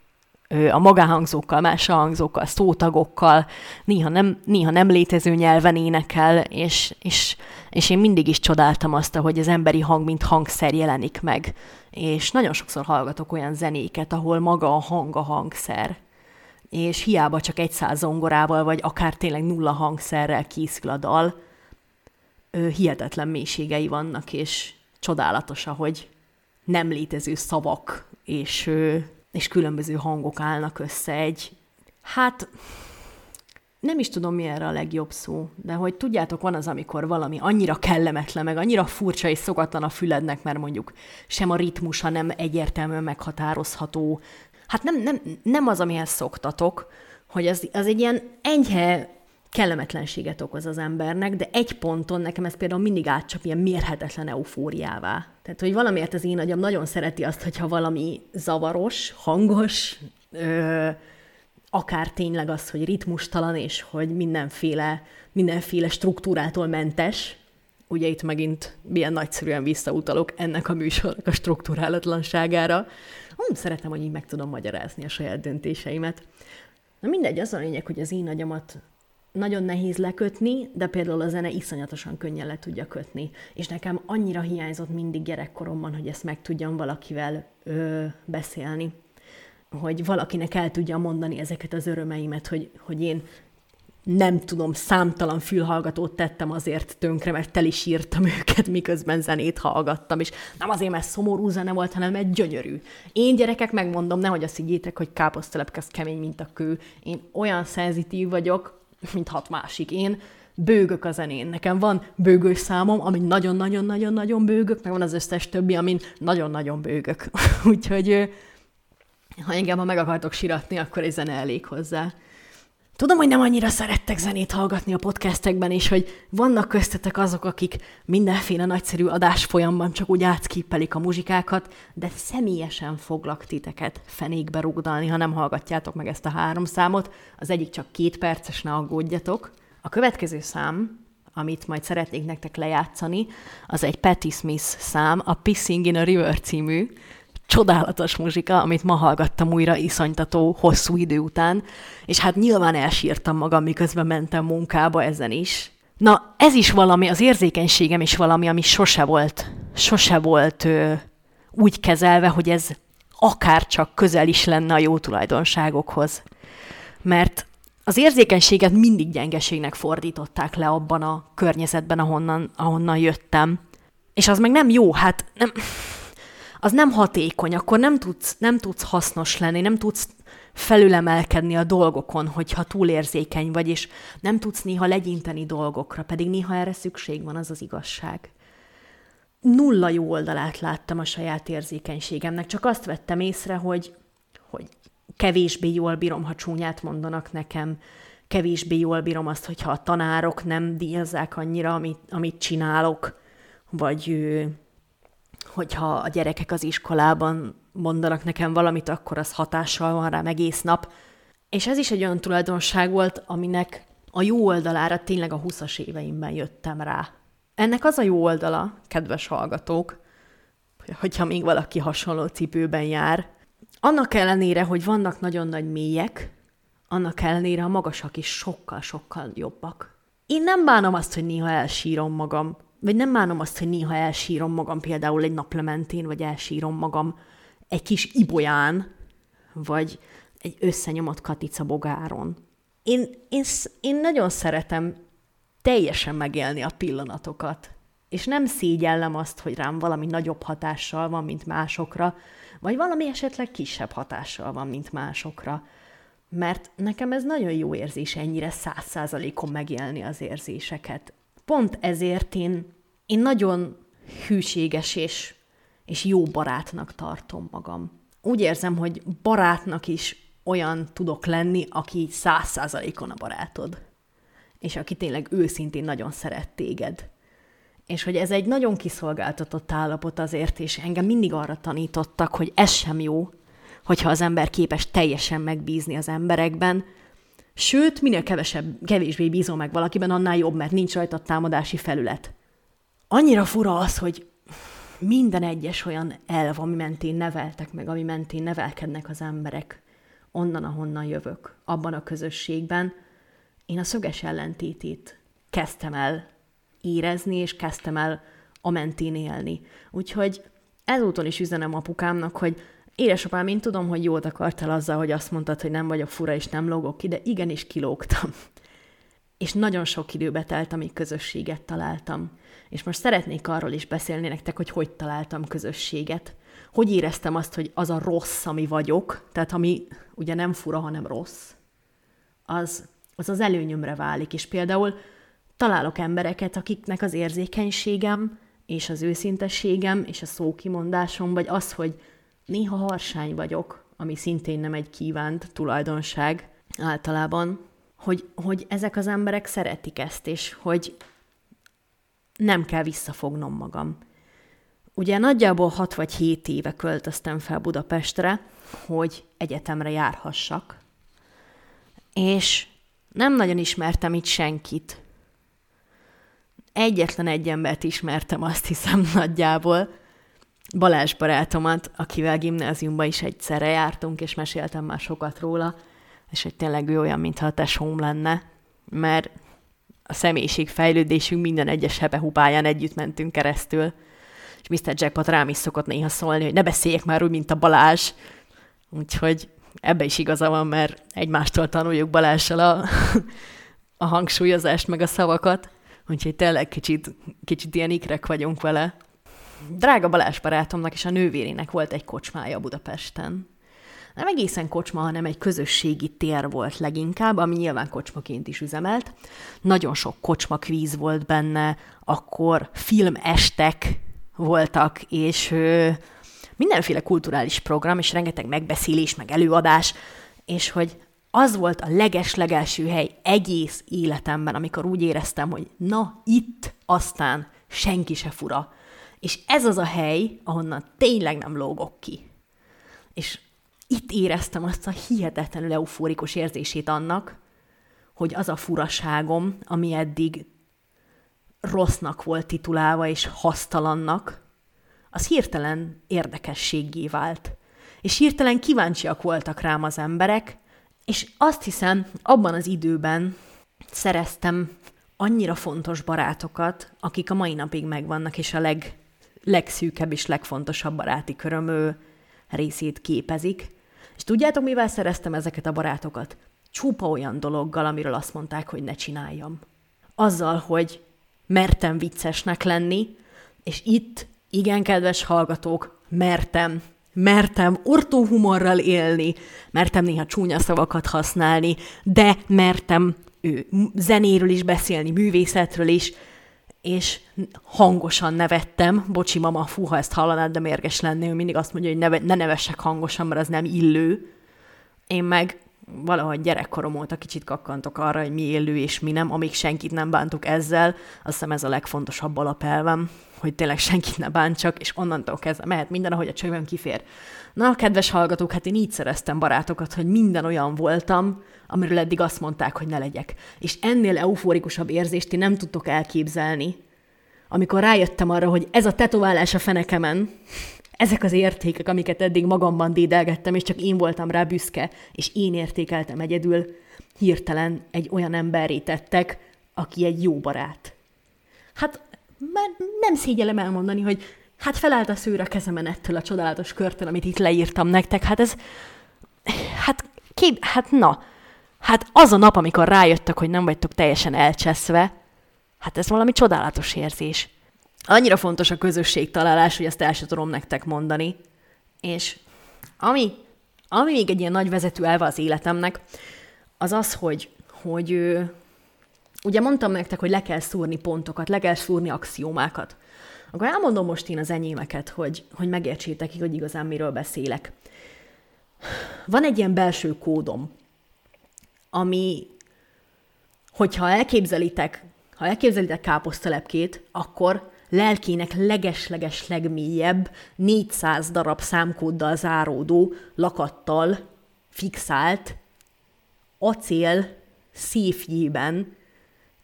ő a magánhangzókkal, más hangzókkal, szótagokkal, néha nem, néha nem létező nyelven énekel, és, és, és én mindig is csodáltam azt, hogy az emberi hang, mint hangszer jelenik meg. És nagyon sokszor hallgatok olyan zenéket, ahol maga a hang a hangszer. És hiába csak egy száz zongorával, vagy akár tényleg nulla hangszerrel készül a dal, hihetetlen mélységei vannak, és csodálatos, ahogy nem létező szavak és, és különböző hangok állnak össze egy, hát nem is tudom, mi erre a legjobb szó, de hogy tudjátok, van az, amikor valami annyira kellemetlen, meg annyira furcsa és szokatlan a fülednek, mert mondjuk sem a ritmusa nem egyértelműen meghatározható. Hát nem, nem, nem az, amihez szoktatok, hogy az, az egy ilyen enyhe kellemetlenséget okoz az embernek, de egy ponton nekem ez például mindig átcsap ilyen mérhetetlen eufóriává. Tehát, hogy valamiért az én agyam nagyon szereti azt, hogyha valami zavaros, hangos, ö, akár tényleg az, hogy ritmustalan, és hogy mindenféle, mindenféle struktúrától mentes, ugye itt megint milyen nagyszerűen visszautalok ennek a műsornak a struktúrálatlanságára. Hú, szeretem, hogy így meg tudom magyarázni a saját döntéseimet. Na mindegy, az a lényeg, hogy az én agyamat nagyon nehéz lekötni, de például a zene iszonyatosan könnyen le tudja kötni. És nekem annyira hiányzott mindig gyerekkoromban, hogy ezt meg tudjam valakivel ö, beszélni. Hogy valakinek el tudja mondani ezeket az örömeimet, hogy, hogy én nem tudom, számtalan fülhallgatót tettem azért tönkre, mert tel is írtam őket, miközben zenét hallgattam, és nem azért, mert szomorú zene volt, hanem egy gyönyörű. Én gyerekek megmondom, nehogy azt higgyétek, hogy káposztelepke kemény, mint a kő. Én olyan szenzitív vagyok, mint hat másik. Én bőgök a zenén. Nekem van bőgős számom, ami nagyon-nagyon-nagyon-nagyon bőgök, meg van az összes többi, amin nagyon-nagyon bőgök. (laughs) Úgyhogy ha engem ha meg akartok siratni, akkor egy zene elég hozzá. Tudom, hogy nem annyira szerettek zenét hallgatni a podcastekben, és hogy vannak köztetek azok, akik mindenféle nagyszerű adás folyamban csak úgy átszkippelik a muzsikákat, de személyesen foglak titeket fenékbe rugdalni, ha nem hallgatjátok meg ezt a három számot. Az egyik csak két perces, ne aggódjatok. A következő szám, amit majd szeretnék nektek lejátszani, az egy Patti Smith szám, a Pissing in a River című, csodálatos muzsika, amit ma hallgattam újra iszonytató hosszú idő után, és hát nyilván elsírtam magam, miközben mentem munkába ezen is. Na, ez is valami, az érzékenységem is valami, ami sose volt, sose volt ö, úgy kezelve, hogy ez akár csak közel is lenne a jó tulajdonságokhoz. Mert az érzékenységet mindig gyengeségnek fordították le abban a környezetben, ahonnan, ahonnan jöttem. És az meg nem jó, hát nem, az nem hatékony, akkor nem tudsz, nem tudsz hasznos lenni, nem tudsz felülemelkedni a dolgokon, hogyha túlérzékeny vagy, és nem tudsz néha legyinteni dolgokra, pedig néha erre szükség van, az az igazság. Nulla jó oldalát láttam a saját érzékenységemnek, csak azt vettem észre, hogy, hogy kevésbé jól bírom, ha csúnyát mondanak nekem, kevésbé jól bírom azt, hogyha a tanárok nem díjazzák annyira, amit, amit csinálok, vagy hogyha a gyerekek az iskolában mondanak nekem valamit, akkor az hatással van rám egész nap. És ez is egy olyan tulajdonság volt, aminek a jó oldalára tényleg a 20-as éveimben jöttem rá. Ennek az a jó oldala, kedves hallgatók, hogyha még valaki hasonló cipőben jár, annak ellenére, hogy vannak nagyon nagy mélyek, annak ellenére a magasak is sokkal-sokkal jobbak. Én nem bánom azt, hogy néha elsírom magam, vagy nem bánom azt, hogy néha elsírom magam például egy naplementén, vagy elsírom magam egy kis ibolyán, vagy egy összenyomott katica bogáron. Én, én, én nagyon szeretem teljesen megélni a pillanatokat. És nem szégyellem azt, hogy rám valami nagyobb hatással van, mint másokra, vagy valami esetleg kisebb hatással van, mint másokra. Mert nekem ez nagyon jó érzés ennyire száz százalékon megélni az érzéseket. Pont ezért én, én nagyon hűséges és, és jó barátnak tartom magam. Úgy érzem, hogy barátnak is olyan tudok lenni, aki száz százalékon a barátod. És aki tényleg őszintén nagyon szeret téged. És hogy ez egy nagyon kiszolgáltatott állapot azért, és engem mindig arra tanítottak, hogy ez sem jó, hogyha az ember képes teljesen megbízni az emberekben, Sőt, minél kevesebb, kevésbé bízom meg valakiben, annál jobb, mert nincs rajta támadási felület. Annyira fura az, hogy minden egyes olyan elv, ami mentén neveltek meg, ami mentén nevelkednek az emberek, onnan, ahonnan jövök, abban a közösségben, én a szöges ellentétét kezdtem el érezni, és kezdtem el a mentén élni. Úgyhogy ezúton is üzenem apukámnak, hogy édesapám, én tudom, hogy jót akartál azzal, hogy azt mondtad, hogy nem vagyok fura, és nem lógok ki, de igenis kilógtam. És nagyon sok időbe telt, amíg közösséget találtam. És most szeretnék arról is beszélni nektek, hogy hogy találtam közösséget. Hogy éreztem azt, hogy az a rossz, ami vagyok, tehát ami ugye nem fura, hanem rossz, az az, az előnyömre válik. És például találok embereket, akiknek az érzékenységem, és az őszintességem, és a szókimondásom, vagy az, hogy néha harsány vagyok, ami szintén nem egy kívánt tulajdonság általában, hogy, hogy ezek az emberek szeretik ezt, és hogy nem kell visszafognom magam. Ugye nagyjából 6 vagy 7 éve költöztem fel Budapestre, hogy egyetemre járhassak, és nem nagyon ismertem itt senkit. Egyetlen egy embert ismertem, azt hiszem nagyjából, Balázs barátomat, akivel gimnáziumban is egyszerre jártunk, és meséltem már sokat róla, és hogy tényleg ő olyan, mintha a tesóm lenne, mert a személyiség fejlődésünk minden egyes hebehubáján együtt mentünk keresztül, és Mr. Jackpot rám is szokott néha szólni, hogy ne beszéljek már úgy, mint a Balázs. Úgyhogy ebbe is igaza van, mert egymástól tanuljuk Balással a, a hangsúlyozást, meg a szavakat. Úgyhogy tényleg kicsit, kicsit ilyen ikrek vagyunk vele drága Balázs barátomnak és a nővérének volt egy kocsmája Budapesten. Nem egészen kocsma, hanem egy közösségi tér volt leginkább, ami nyilván kocsmaként is üzemelt. Nagyon sok kocsma kvíz volt benne, akkor filmestek voltak, és ö, mindenféle kulturális program, és rengeteg megbeszélés, meg előadás, és hogy az volt a leges-legelső hely egész életemben, amikor úgy éreztem, hogy na, itt aztán senki se fura és ez az a hely, ahonnan tényleg nem lógok ki. És itt éreztem azt a hihetetlenül eufórikus érzését annak, hogy az a furaságom, ami eddig rossznak volt titulálva és hasztalannak, az hirtelen érdekességgé vált. És hirtelen kíváncsiak voltak rám az emberek, és azt hiszem, abban az időben szereztem annyira fontos barátokat, akik a mai napig megvannak, és a leg, legszűkebb és legfontosabb baráti köröm részét képezik. És tudjátok, mivel szereztem ezeket a barátokat? Csupa olyan dologgal, amiről azt mondták, hogy ne csináljam. Azzal, hogy mertem viccesnek lenni, és itt, igen, kedves hallgatók, mertem, mertem ortóhumorral élni, mertem néha csúnya szavakat használni, de mertem ő, zenéről is beszélni, művészetről is, és hangosan nevettem. Bocsi, mama, fú, ha ezt hallanád, de mérges lennél. Ő mindig azt mondja, hogy neve, ne nevessek hangosan, mert az nem illő. Én meg valahogy gyerekkorom óta kicsit kakkantok arra, hogy mi élő és mi nem, amíg senkit nem bántuk ezzel. Azt hiszem ez a legfontosabb alapelvem, hogy tényleg senkit ne bántsak, és onnantól kezdve mehet minden, ahogy a csövön kifér. Na, kedves hallgatók, hát én így szereztem barátokat, hogy minden olyan voltam, amiről eddig azt mondták, hogy ne legyek. És ennél euforikusabb érzést ti nem tudtok elképzelni, amikor rájöttem arra, hogy ez a tetoválás a fenekemen, ezek az értékek, amiket eddig magamban dédelgettem, és csak én voltam rá büszke, és én értékeltem egyedül, hirtelen egy olyan emberré tettek, aki egy jó barát. Hát már nem szégyellem elmondani, hogy hát felállt a szőr a kezemen ettől a csodálatos körtön, amit itt leírtam nektek. Hát ez, hát kép, hát na, hát az a nap, amikor rájöttek, hogy nem vagytok teljesen elcseszve, hát ez valami csodálatos érzés. Annyira fontos a találás, hogy ezt el sem tudom nektek mondani. És ami, ami még egy ilyen nagy vezető elve az életemnek, az az, hogy, hogy ugye mondtam nektek, hogy le kell szúrni pontokat, le kell szúrni axiómákat. Akkor elmondom most én az enyémeket, hogy, hogy megértsétek, hogy igazán miről beszélek. Van egy ilyen belső kódom, ami, hogyha elképzelitek, ha elképzelitek káposztelepkét, akkor lelkének legesleges legmélyebb 400 darab számkóddal záródó lakattal fixált acél széfjében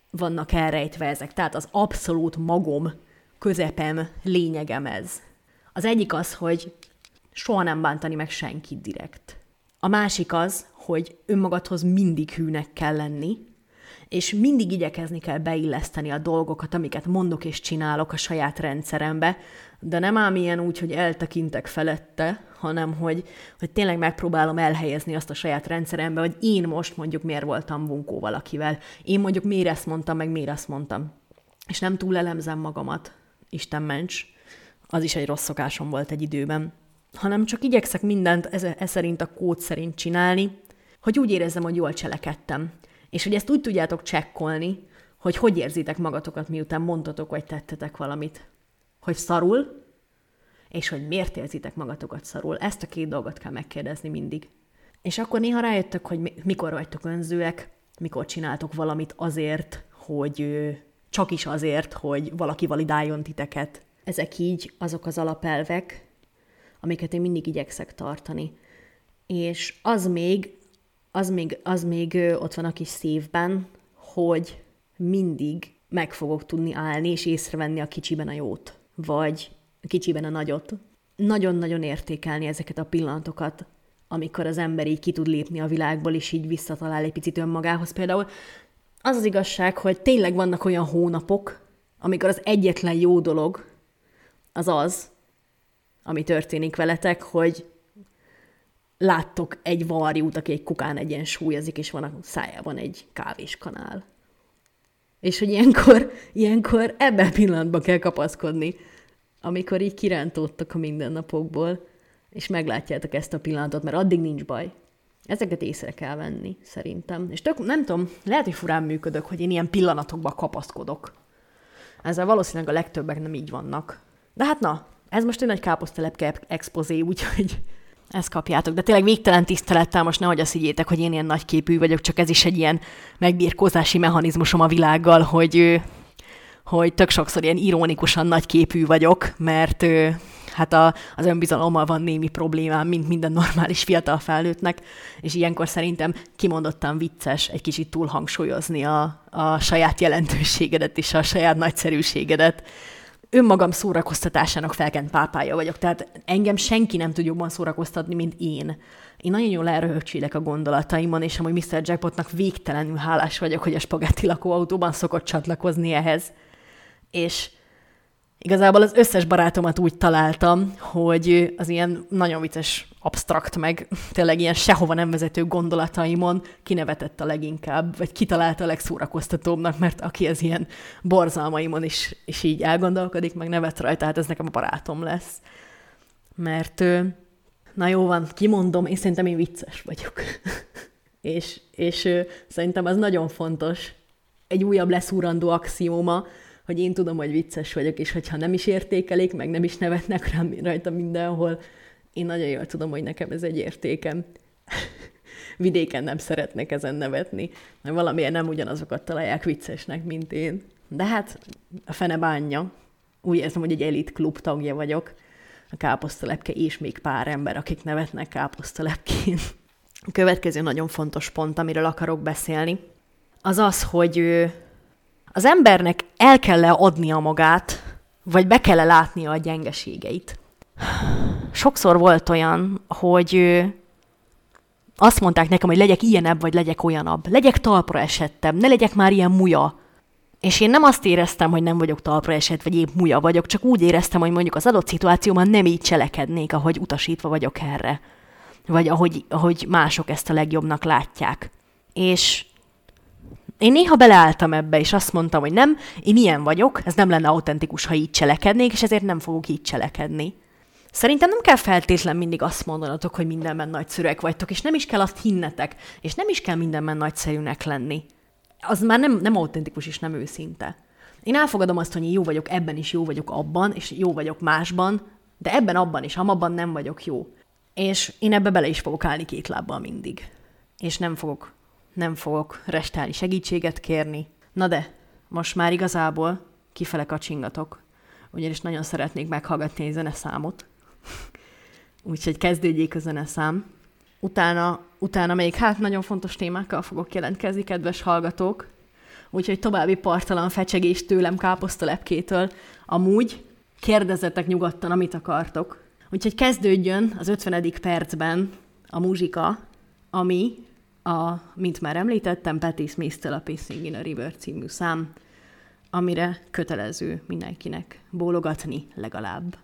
vannak elrejtve ezek. Tehát az abszolút magom, közepem, lényegem ez. Az egyik az, hogy soha nem bántani meg senkit direkt. A másik az, hogy önmagadhoz mindig hűnek kell lenni, és mindig igyekezni kell beilleszteni a dolgokat, amiket mondok és csinálok a saját rendszerembe, de nem ám ilyen úgy, hogy eltekintek felette, hanem hogy, hogy tényleg megpróbálom elhelyezni azt a saját rendszerembe, hogy én most mondjuk miért voltam bunkó valakivel. Én mondjuk miért ezt mondtam, meg miért ezt mondtam. És nem túl elemzem magamat, Isten ments, az is egy rossz szokásom volt egy időben, hanem csak igyekszek mindent ez, ez szerint a kód szerint csinálni, hogy úgy érezzem, hogy jól cselekedtem. És hogy ezt úgy tudjátok csekkolni, hogy hogy érzitek magatokat, miután mondtatok vagy tettetek valamit. Hogy szarul, és hogy miért érzitek magatokat szarul. Ezt a két dolgot kell megkérdezni mindig. És akkor néha rájöttök, hogy mikor vagytok önzőek, mikor csináltok valamit azért, hogy csak is azért, hogy valaki validáljon titeket. Ezek így azok az alapelvek, amiket én mindig igyekszek tartani. És az még, az még, az még ott van a kis szívben, hogy mindig meg fogok tudni állni és észrevenni a kicsiben a jót, vagy a kicsiben a nagyot. Nagyon-nagyon értékelni ezeket a pillanatokat, amikor az ember így ki tud lépni a világból, és így visszatalál egy picit önmagához. Például az az igazság, hogy tényleg vannak olyan hónapok, amikor az egyetlen jó dolog az az, ami történik veletek, hogy láttok egy varjút, aki egy kukán egyensúlyozik, és van a szájában egy kávéskanál. És hogy ilyenkor, ilyenkor ebben a pillanatban kell kapaszkodni, amikor így kirántódtak a mindennapokból, és meglátjátok ezt a pillanatot, mert addig nincs baj. Ezeket észre kell venni, szerintem. És tök, nem tudom, lehet, hogy furán működök, hogy én ilyen pillanatokba kapaszkodok. Ezzel valószínűleg a legtöbbek nem így vannak. De hát na, ez most egy nagy káposztelepke expozé, úgyhogy ezt kapjátok. De tényleg végtelen tisztelettel most nehogy azt higgyétek, hogy én ilyen nagyképű vagyok, csak ez is egy ilyen megbírkozási mechanizmusom a világgal, hogy, hogy tök sokszor ilyen ironikusan nagyképű vagyok, mert hát a, az önbizalommal van némi problémám, mint minden normális fiatal felnőttnek, és ilyenkor szerintem kimondottan vicces egy kicsit túlhangsúlyozni a, a saját jelentőségedet és a saját nagyszerűségedet. Önmagam szórakoztatásának felkent pápája vagyok, tehát engem senki nem tud jobban szórakoztatni, mint én. Én nagyon jól elröhögcsélek a gondolataimon, és amúgy Mr. Jackpotnak végtelenül hálás vagyok, hogy a spagetti lakóautóban szokott csatlakozni ehhez. És Igazából az összes barátomat úgy találtam, hogy az ilyen nagyon vicces, abstrakt, meg (laughs) tényleg ilyen sehova nem vezető gondolataimon kinevetett a leginkább, vagy kitalálta a legszórakoztatóbbnak, mert aki az ilyen borzalmaimon is, is így elgondolkodik, meg nevet rajta, hát ez nekem a barátom lesz. Mert, na jó van, kimondom, én szerintem én vicces vagyok. (laughs) és, és szerintem az nagyon fontos, egy újabb leszúrandó axióma, hogy én tudom, hogy vicces vagyok, és hogyha nem is értékelik, meg nem is nevetnek rám rajta mindenhol, én nagyon jól tudom, hogy nekem ez egy értékem. (laughs) Vidéken nem szeretnek ezen nevetni, mert valamiért nem ugyanazokat találják viccesnek, mint én. De hát a fene bánja. Úgy érzem, hogy egy elit klub tagja vagyok. A káposztalepke és még pár ember, akik nevetnek káposztalepkén. A következő nagyon fontos pont, amiről akarok beszélni, az az, hogy az embernek el kell adnia magát vagy be kell látnia a gyengeségeit. Sokszor volt olyan, hogy azt mondták nekem, hogy legyek ilyenebb, vagy legyek olyanabb. Legyek talpra esettebb, ne legyek már ilyen muja. És én nem azt éreztem, hogy nem vagyok talpra esett, vagy épp muja vagyok, csak úgy éreztem, hogy mondjuk az adott szituációban nem így cselekednék, ahogy utasítva vagyok erre. Vagy ahogy, ahogy mások ezt a legjobbnak látják. És én néha beleálltam ebbe, és azt mondtam, hogy nem, én ilyen vagyok, ez nem lenne autentikus, ha így cselekednék, és ezért nem fogok így cselekedni. Szerintem nem kell feltétlen mindig azt mondanatok, hogy mindenben nagyszerűek vagytok, és nem is kell azt hinnetek, és nem is kell mindenben nagyszerűnek lenni. Az már nem, nem autentikus és nem őszinte. Én elfogadom azt, hogy én jó vagyok ebben is, jó vagyok abban, és jó vagyok másban, de ebben, abban és amabban nem vagyok jó. És én ebbe bele is fogok állni két lábbal mindig. És nem fogok, nem fogok restálni segítséget kérni. Na de, most már igazából kifele kacsingatok, ugyanis nagyon szeretnék meghallgatni egy zeneszámot. (laughs) Úgyhogy kezdődjék a zeneszám. Utána, utána még hát nagyon fontos témákkal fogok jelentkezni, kedves hallgatók. Úgyhogy további partalan fecsegés tőlem káposztalepkétől. Amúgy kérdezzetek nyugodtan, amit akartok. Úgyhogy kezdődjön az 50. percben a muzsika, ami a, mint már említettem, Patti Smith-től a Pissing in a River című szám, amire kötelező mindenkinek bólogatni legalább.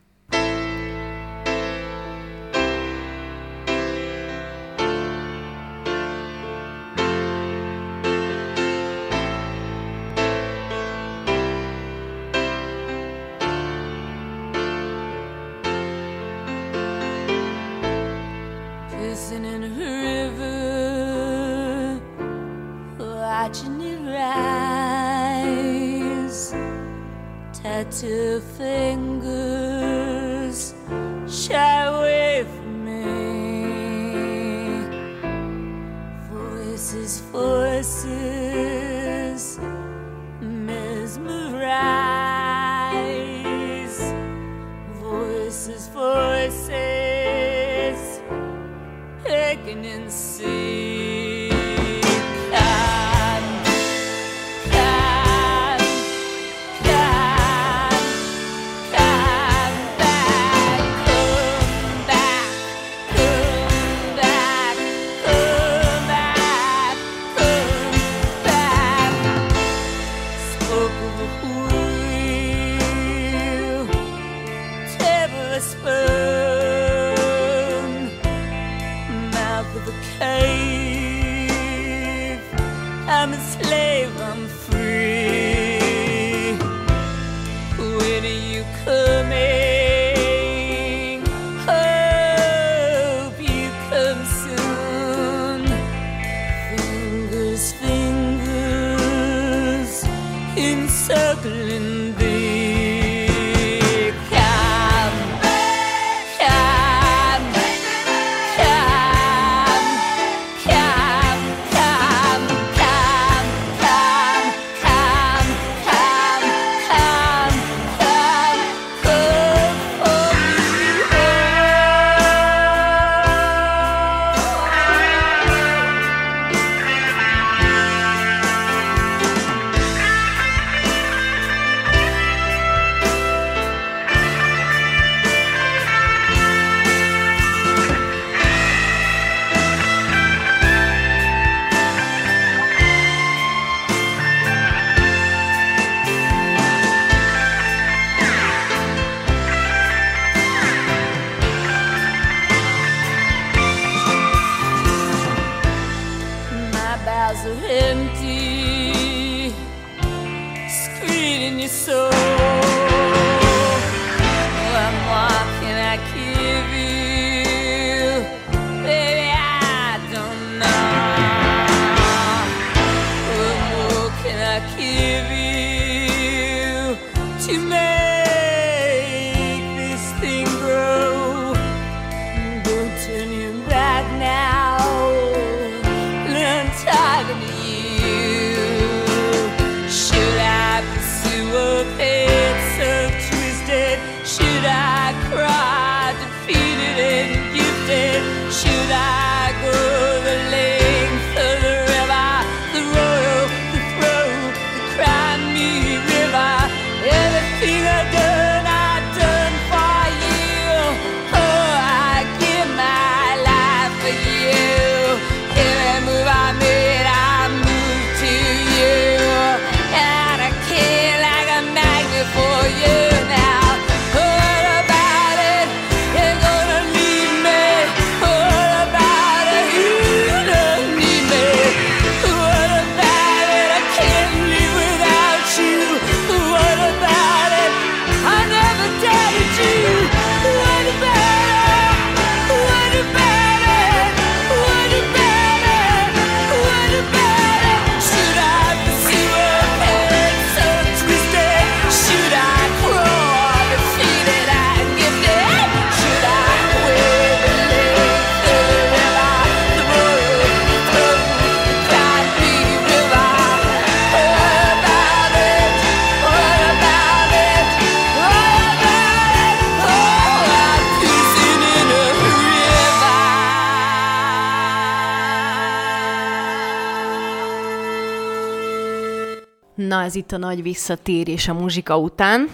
Ez itt a nagy visszatérés a muzsika után.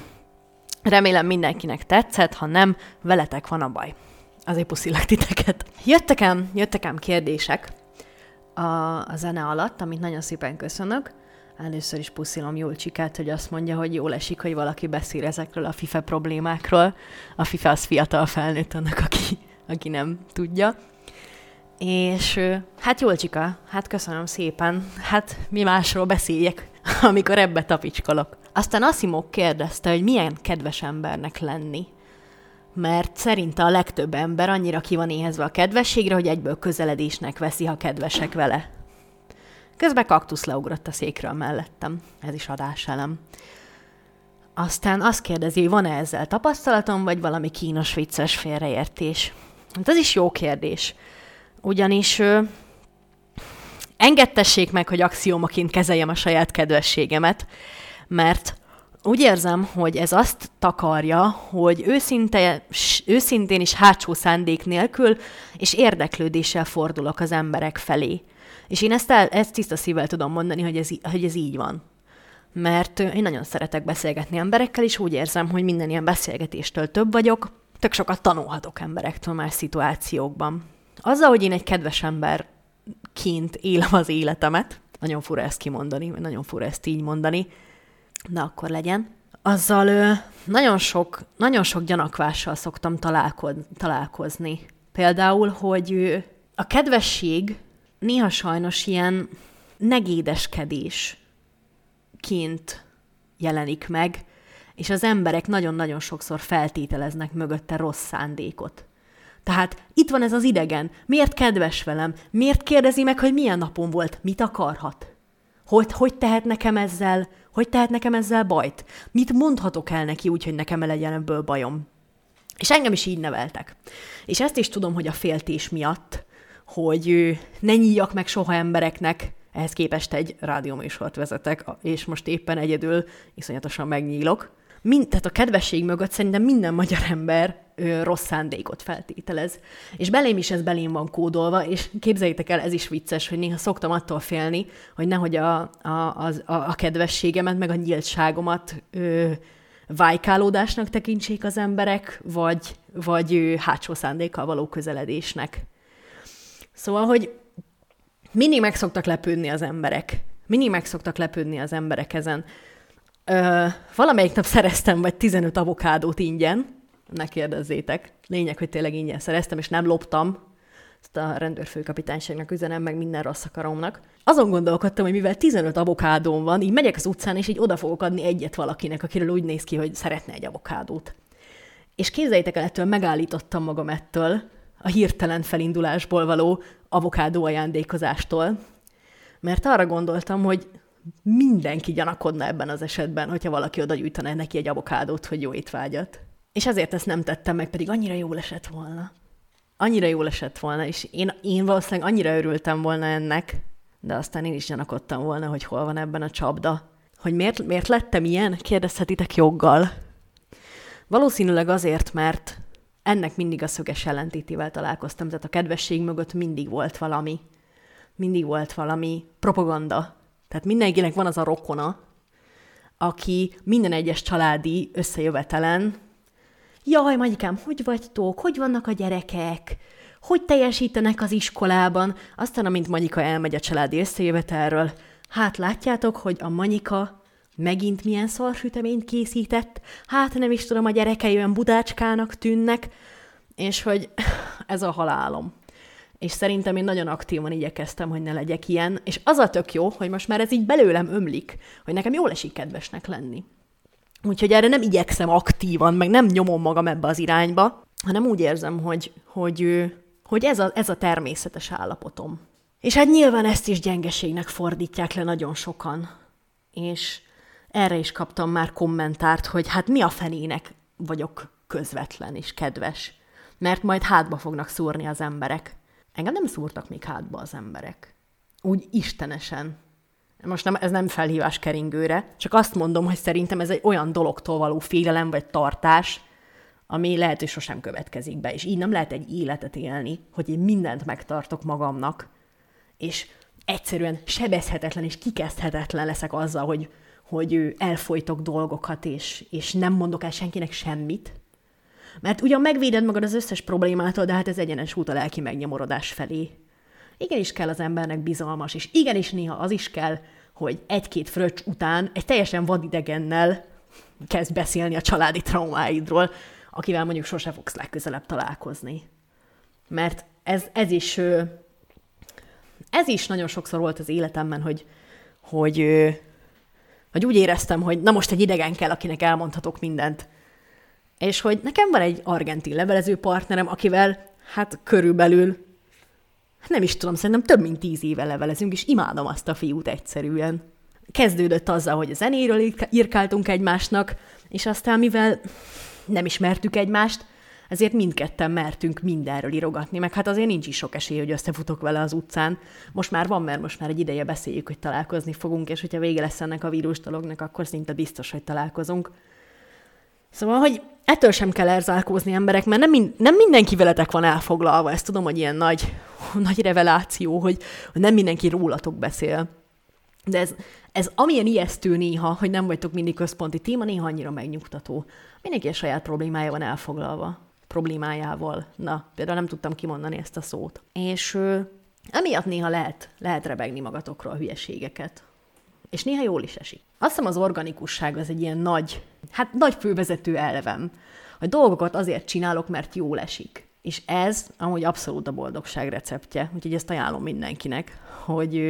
Remélem mindenkinek tetszett, ha nem, veletek van a baj. Azért puszilak titeket. Jöttek ám, jöttek ám kérdések a, a zene alatt, amit nagyon szépen köszönök. Először is puszilom Julcsikát, hogy azt mondja, hogy jól esik, hogy valaki beszél ezekről a FIFA problémákról. A FIFA az fiatal felnőtt annak, aki, aki nem tudja. És hát Julcsika, hát köszönöm szépen. Hát mi másról beszéljek, (laughs) amikor ebbe tapicskolok. Aztán Asimok kérdezte, hogy milyen kedves embernek lenni. Mert szerinte a legtöbb ember annyira ki van éhezve a kedvességre, hogy egyből közeledésnek veszi, ha kedvesek vele. Közben kaktusz leugrott a székről mellettem. Ez is adáselem. Aztán azt kérdezi, hogy van-e ezzel tapasztalatom, vagy valami kínos, vicces félreértés. Hát ez is jó kérdés. Ugyanis engedtessék meg, hogy axiómaként kezeljem a saját kedvességemet, mert úgy érzem, hogy ez azt takarja, hogy őszinte, őszintén is hátsó szándék nélkül és érdeklődéssel fordulok az emberek felé. És én ezt, el, ezt tiszta szívvel tudom mondani, hogy ez, hogy ez így van. Mert én nagyon szeretek beszélgetni emberekkel, és úgy érzem, hogy minden ilyen beszélgetéstől több vagyok, tök sokat tanulhatok emberektől más szituációkban. Azzal, hogy én egy kedves emberként élem az életemet, nagyon fura ezt kimondani, vagy nagyon fura ezt így mondani, de akkor legyen. Azzal ö, nagyon sok, nagyon sok gyanakvással szoktam találko- találkozni. Például, hogy ö, a kedvesség néha sajnos ilyen negédeskedésként jelenik meg, és az emberek nagyon-nagyon sokszor feltételeznek mögötte rossz szándékot. Tehát itt van ez az idegen. Miért kedves velem? Miért kérdezi meg, hogy milyen napon volt? Mit akarhat? Hogy, hogy tehet nekem ezzel, hogy tehet nekem ezzel bajt? Mit mondhatok el neki úgy, hogy nekem legyen ebből bajom? És engem is így neveltek. És ezt is tudom, hogy a féltés miatt, hogy ne nyíljak meg soha embereknek, ehhez képest egy rádióműsort vezetek, és most éppen egyedül iszonyatosan megnyílok. Mind, tehát a kedvesség mögött szerintem minden magyar ember ö, rossz szándékot feltételez. És belém is ez belém van kódolva, és képzeljétek el, ez is vicces, hogy néha szoktam attól félni, hogy nehogy a, a, a, a kedvességemet, meg a nyíltságomat ö, vájkálódásnak tekintsék az emberek, vagy, vagy ö, hátsó szándékkal való közeledésnek. Szóval, hogy mindig meg szoktak lepődni az emberek. Mindig meg szoktak lepődni az emberek ezen. Ö, valamelyik nap szereztem vagy 15 avokádót ingyen, ne kérdezzétek. Lényeg, hogy tényleg ingyen szereztem, és nem loptam. Ezt a rendőrfőkapitányságnak üzenem, meg minden rossz akaromnak. Azon gondolkodtam, hogy mivel 15 avokádóm van, így megyek az utcán, és így oda fogok adni egyet valakinek, akiről úgy néz ki, hogy szeretne egy avokádót. És képzeljétek el, ettől megállítottam magam ettől, a hirtelen felindulásból való avokádó ajándékozástól, mert arra gondoltam, hogy mindenki gyanakodna ebben az esetben, hogyha valaki oda gyújtaná neki egy avokádót, hogy jó étvágyat. És ezért ezt nem tettem meg, pedig annyira jól esett volna. Annyira jól esett volna, és én, én valószínűleg annyira örültem volna ennek, de aztán én is gyanakodtam volna, hogy hol van ebben a csapda. Hogy miért, miért lettem ilyen? Kérdezhetitek joggal. Valószínűleg azért, mert ennek mindig a szöges ellentétével találkoztam, tehát a kedvesség mögött mindig volt valami. Mindig volt valami propaganda. Tehát mindenkinek van az a rokona, aki minden egyes családi összejövetelen Jaj, Magyikám, hogy vagytok? Hogy vannak a gyerekek? Hogy teljesítenek az iskolában? Aztán, amint Manyika elmegy a családi összejövetelről, hát látjátok, hogy a Manyika megint milyen szarsüteményt készített, hát nem is tudom, a gyerekei olyan budácskának tűnnek, és hogy (laughs) ez a halálom. És szerintem én nagyon aktívan igyekeztem, hogy ne legyek ilyen, és az a tök jó, hogy most már ez így belőlem ömlik, hogy nekem jól esik kedvesnek lenni. Úgyhogy erre nem igyekszem aktívan, meg nem nyomom magam ebbe az irányba, hanem úgy érzem, hogy, hogy, hogy ez, a, ez a természetes állapotom. És hát nyilván ezt is gyengeségnek fordítják le nagyon sokan. És erre is kaptam már kommentárt, hogy hát mi a fenének vagyok közvetlen és kedves. Mert majd hátba fognak szúrni az emberek. Engem nem szúrtak még hátba az emberek. Úgy istenesen. Most nem, ez nem felhívás keringőre, csak azt mondom, hogy szerintem ez egy olyan dologtól való félelem vagy tartás, ami lehet, hogy sosem következik be, és így nem lehet egy életet élni, hogy én mindent megtartok magamnak, és egyszerűen sebezhetetlen és kikezdhetetlen leszek azzal, hogy, hogy elfolytok dolgokat, és, és nem mondok el senkinek semmit. Mert ugyan megvéded magad az összes problémától, de hát ez egyenes út a lelki megnyomorodás felé. Igenis kell az embernek bizalmas, és igenis néha az is kell, hogy egy-két fröccs után egy teljesen vadidegennel kezd beszélni a családi traumáidról, akivel mondjuk sose fogsz legközelebb találkozni. Mert ez, ez is ez is nagyon sokszor volt az életemben, hogy, hogy, hogy úgy éreztem, hogy na most egy idegen kell, akinek elmondhatok mindent. És hogy nekem van egy argentin levelező partnerem, akivel hát körülbelül, nem is tudom, szerintem több mint tíz éve levelezünk, és imádom azt a fiút egyszerűen. Kezdődött azzal, hogy a zenéről írkáltunk egymásnak, és aztán mivel nem ismertük egymást, ezért mindketten mertünk mindenről írogatni, meg hát azért nincs is sok esély, hogy összefutok vele az utcán. Most már van, mert most már egy ideje beszéljük, hogy találkozni fogunk, és hogyha vége lesz ennek a vírus dolognak, akkor szinte biztos, hogy találkozunk. Szóval, hogy ettől sem kell erzálkózni emberek, mert nem, mind, nem mindenki veletek van elfoglalva. Ezt tudom, hogy ilyen nagy, (laughs) nagy reveláció, hogy, hogy nem mindenki rólatok beszél. De ez, ez amilyen ijesztő néha, hogy nem vagytok mindig központi téma, néha annyira megnyugtató. Mindenki a saját problémája van elfoglalva problémájával. Na, például nem tudtam kimondani ezt a szót. És ö, emiatt néha lehet, lehet rebegni magatokról hülyeségeket. És néha jól is esik. Azt hiszem az organikusság az egy ilyen nagy, hát nagy fővezető elvem, hogy dolgokat azért csinálok, mert jól esik. És ez amúgy abszolút a boldogság receptje, úgyhogy ezt ajánlom mindenkinek, hogy,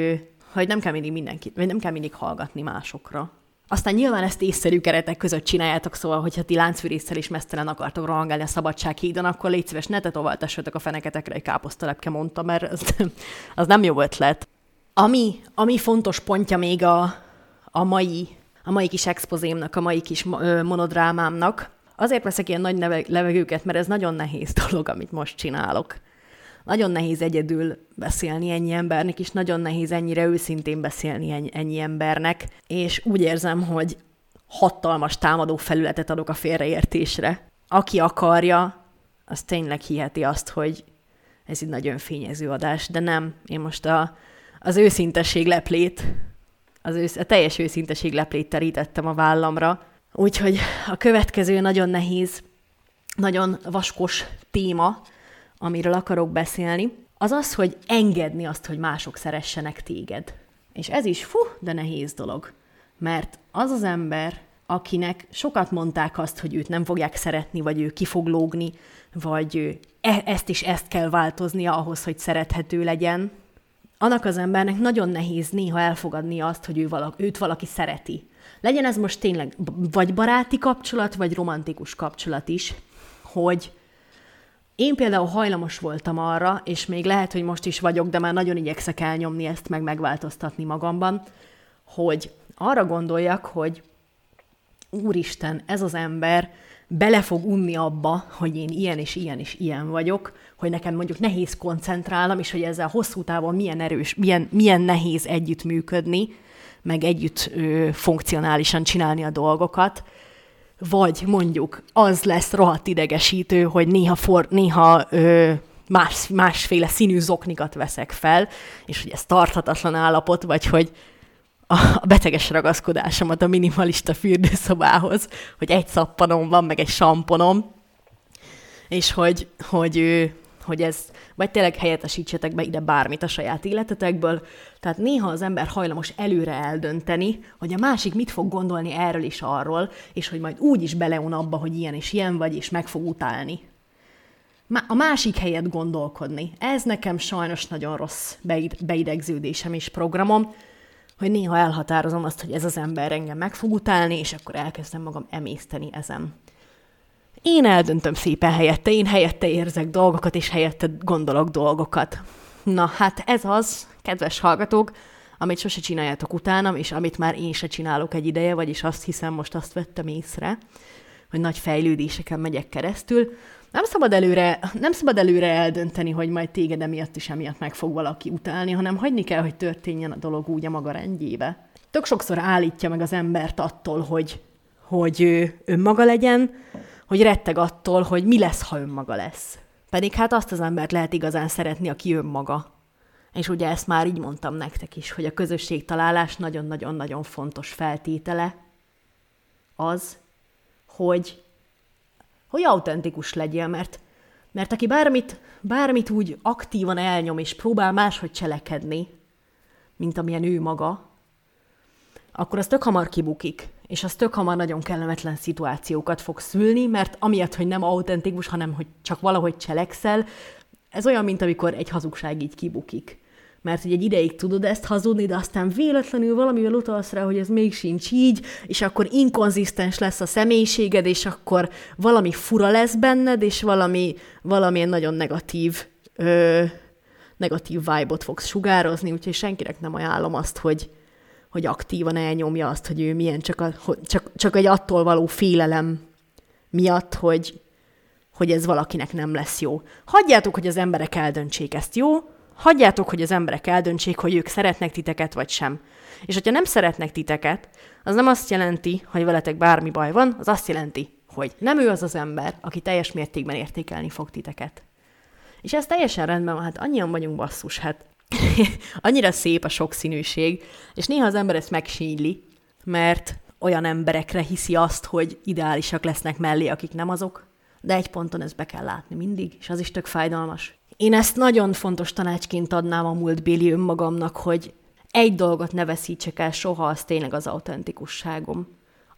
hogy nem kell mindig mindenki, vagy nem kell mindig hallgatni másokra, aztán nyilván ezt észszerű keretek között csináljátok, szóval, hogyha ti láncfűrészsel is mesztelen akartok rohangálni a szabadsághídon, akkor légy szíves, ne tetovaltassatok a feneketekre egy káposztalepke, mondta, mert az, (laughs) az nem jó ötlet. Ami, ami fontos pontja még a, a mai, a mai kis expozémnak, a mai kis monodrámámnak, azért veszek ilyen nagy levegőket, mert ez nagyon nehéz (laughs) dolog, amit most csinálok. Nagyon nehéz egyedül beszélni ennyi embernek, és nagyon nehéz ennyire őszintén beszélni ennyi, ennyi embernek, és úgy érzem, hogy hatalmas támadó felületet adok a félreértésre. Aki akarja, az tényleg hiheti azt, hogy ez egy nagyon fényező adás, de nem. Én most a, az őszintesség leplét, az ősz, a teljes őszintesség leplét terítettem a vállamra, úgyhogy a következő nagyon nehéz, nagyon vaskos téma, amiről akarok beszélni, az az, hogy engedni azt, hogy mások szeressenek téged. És ez is, fú, de nehéz dolog. Mert az az ember, akinek sokat mondták azt, hogy őt nem fogják szeretni, vagy ő ki fog lógni, vagy e- ezt is ezt kell változnia ahhoz, hogy szerethető legyen, annak az embernek nagyon nehéz néha elfogadni azt, hogy ő valaki, őt valaki szereti. Legyen ez most tényleg vagy baráti kapcsolat, vagy romantikus kapcsolat is, hogy én például hajlamos voltam arra, és még lehet, hogy most is vagyok, de már nagyon igyekszek elnyomni ezt, meg megváltoztatni magamban, hogy arra gondoljak, hogy úristen, ez az ember bele fog unni abba, hogy én ilyen és ilyen és ilyen vagyok, hogy nekem mondjuk nehéz koncentrálnom, és hogy ezzel hosszú távon milyen erős, milyen, milyen nehéz együttműködni, meg együtt ö, funkcionálisan csinálni a dolgokat, vagy mondjuk az lesz rohadt idegesítő, hogy néha, for, néha ö, más, másféle színű zoknikat veszek fel, és hogy ez tarthatatlan állapot, vagy hogy a beteges ragaszkodásomat a minimalista fürdőszobához, hogy egy szappanom van, meg egy samponom, és hogy, hogy hogy ez, vagy tényleg helyettesítsetek be ide bármit a saját életetekből. Tehát néha az ember hajlamos előre eldönteni, hogy a másik mit fog gondolni erről is arról, és hogy majd úgy is beleun abba, hogy ilyen és ilyen vagy, és meg fog utálni. A másik helyet gondolkodni. Ez nekem sajnos nagyon rossz beidegződésem és programom, hogy néha elhatározom azt, hogy ez az ember engem meg fog utálni, és akkor elkezdem magam emészteni ezen. Én eldöntöm szépen helyette, én helyette érzek dolgokat, és helyette gondolok dolgokat. Na, hát ez az, kedves hallgatók, amit sose csináljátok utánam, és amit már én se csinálok egy ideje, vagyis azt hiszem, most azt vettem észre, hogy nagy fejlődéseken megyek keresztül. Nem szabad előre, nem szabad előre eldönteni, hogy majd téged emiatt is emiatt meg fog valaki utálni, hanem hagyni kell, hogy történjen a dolog úgy a maga rendjébe. Tök sokszor állítja meg az embert attól, hogy, hogy ő önmaga legyen, hogy retteg attól, hogy mi lesz, ha önmaga lesz. Pedig hát azt az embert lehet igazán szeretni, aki önmaga. És ugye ezt már így mondtam nektek is, hogy a közösségtalálás nagyon-nagyon-nagyon fontos feltétele az, hogy, hogy autentikus legyél, mert, mert aki bármit, bármit úgy aktívan elnyom és próbál máshogy cselekedni, mint amilyen ő maga, akkor az tök hamar kibukik, és az tök hamar nagyon kellemetlen szituációkat fog szülni, mert amiatt, hogy nem autentikus, hanem hogy csak valahogy cselekszel, ez olyan, mint amikor egy hazugság így kibukik. Mert hogy egy ideig tudod ezt hazudni, de aztán véletlenül valamivel utalsz rá, hogy ez még sincs így, és akkor inkonzisztens lesz a személyiséged, és akkor valami fura lesz benned, és valami, valamilyen nagyon negatív, ö, negatív vibe-ot fogsz sugározni, úgyhogy senkinek nem ajánlom azt, hogy, hogy aktívan elnyomja azt, hogy ő milyen, csak, a, csak, csak egy attól való félelem miatt, hogy, hogy ez valakinek nem lesz jó. Hagyjátok, hogy az emberek eldöntsék ezt, jó? Hagyjátok, hogy az emberek eldöntsék, hogy ők szeretnek titeket, vagy sem. És hogyha nem szeretnek titeket, az nem azt jelenti, hogy veletek bármi baj van, az azt jelenti, hogy nem ő az az ember, aki teljes mértékben értékelni fog titeket. És ez teljesen rendben van, hát annyian vagyunk basszus, hát (laughs) annyira szép a sokszínűség, és néha az ember ezt megsínyli, mert olyan emberekre hiszi azt, hogy ideálisak lesznek mellé, akik nem azok, de egy ponton ezt be kell látni mindig, és az is tök fájdalmas. Én ezt nagyon fontos tanácsként adnám a múltbéli önmagamnak, hogy egy dolgot ne veszítsek el soha, az tényleg az autentikusságom,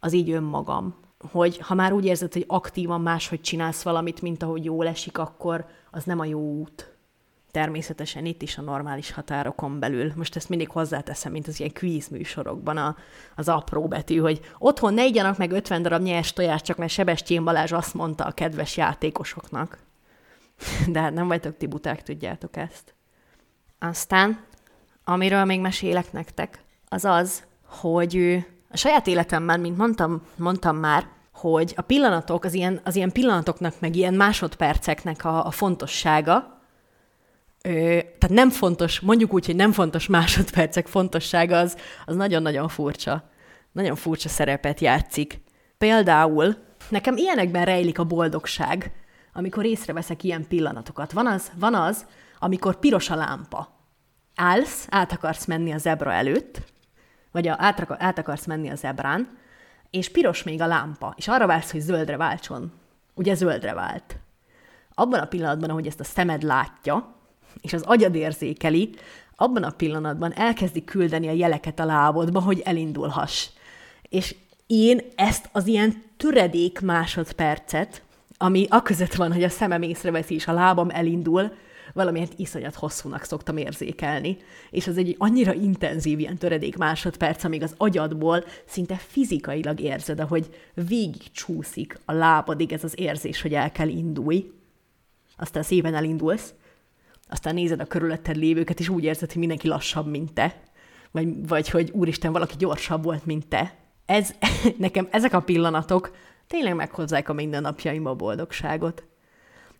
az így önmagam. Hogy ha már úgy érzed, hogy aktívan máshogy csinálsz valamit, mint ahogy jól esik, akkor az nem a jó út természetesen itt is a normális határokon belül. Most ezt mindig hozzáteszem, mint az ilyen kvíz műsorokban a, az apró betű, hogy otthon ne igyanak meg 50 darab nyers tojás, csak mert Sebestyén Balázs azt mondta a kedves játékosoknak. (laughs) De hát nem vagytok ti buták, tudjátok ezt. Aztán, amiről még mesélek nektek, az az, hogy a saját életemben, mint mondtam, mondtam már, hogy a pillanatok, az ilyen, az ilyen pillanatoknak, meg ilyen másodperceknek a, a fontossága, Ö, tehát nem fontos, mondjuk úgy, hogy nem fontos másodpercek fontossága, az, az nagyon-nagyon furcsa. Nagyon furcsa szerepet játszik. Például nekem ilyenekben rejlik a boldogság, amikor észreveszek ilyen pillanatokat. Van az, van az, amikor piros a lámpa. Állsz, át akarsz menni a zebra előtt, vagy a, át, át akarsz menni a zebrán, és piros még a lámpa, és arra vársz, hogy zöldre váltson. Ugye zöldre vált. Abban a pillanatban, ahogy ezt a szemed látja, és az agyad érzékeli, abban a pillanatban elkezdi küldeni a jeleket a lábodba, hogy elindulhass. És én ezt az ilyen töredék másodpercet, ami aközött van, hogy a szemem észreveszi és a lábam elindul, valamilyen iszonyat hosszúnak szoktam érzékelni, és az egy annyira intenzív ilyen töredék másodperc, amíg az agyadból szinte fizikailag érzed, ahogy végig csúszik a lábadig ez az érzés, hogy el kell indulj, aztán szépen elindulsz, aztán nézed a körülötted lévőket, és úgy érzed, hogy mindenki lassabb, mint te, vagy, vagy hogy úristen, valaki gyorsabb volt, mint te. Ez, (laughs) nekem ezek a pillanatok tényleg meghozzák a mindennapjaimba a boldogságot.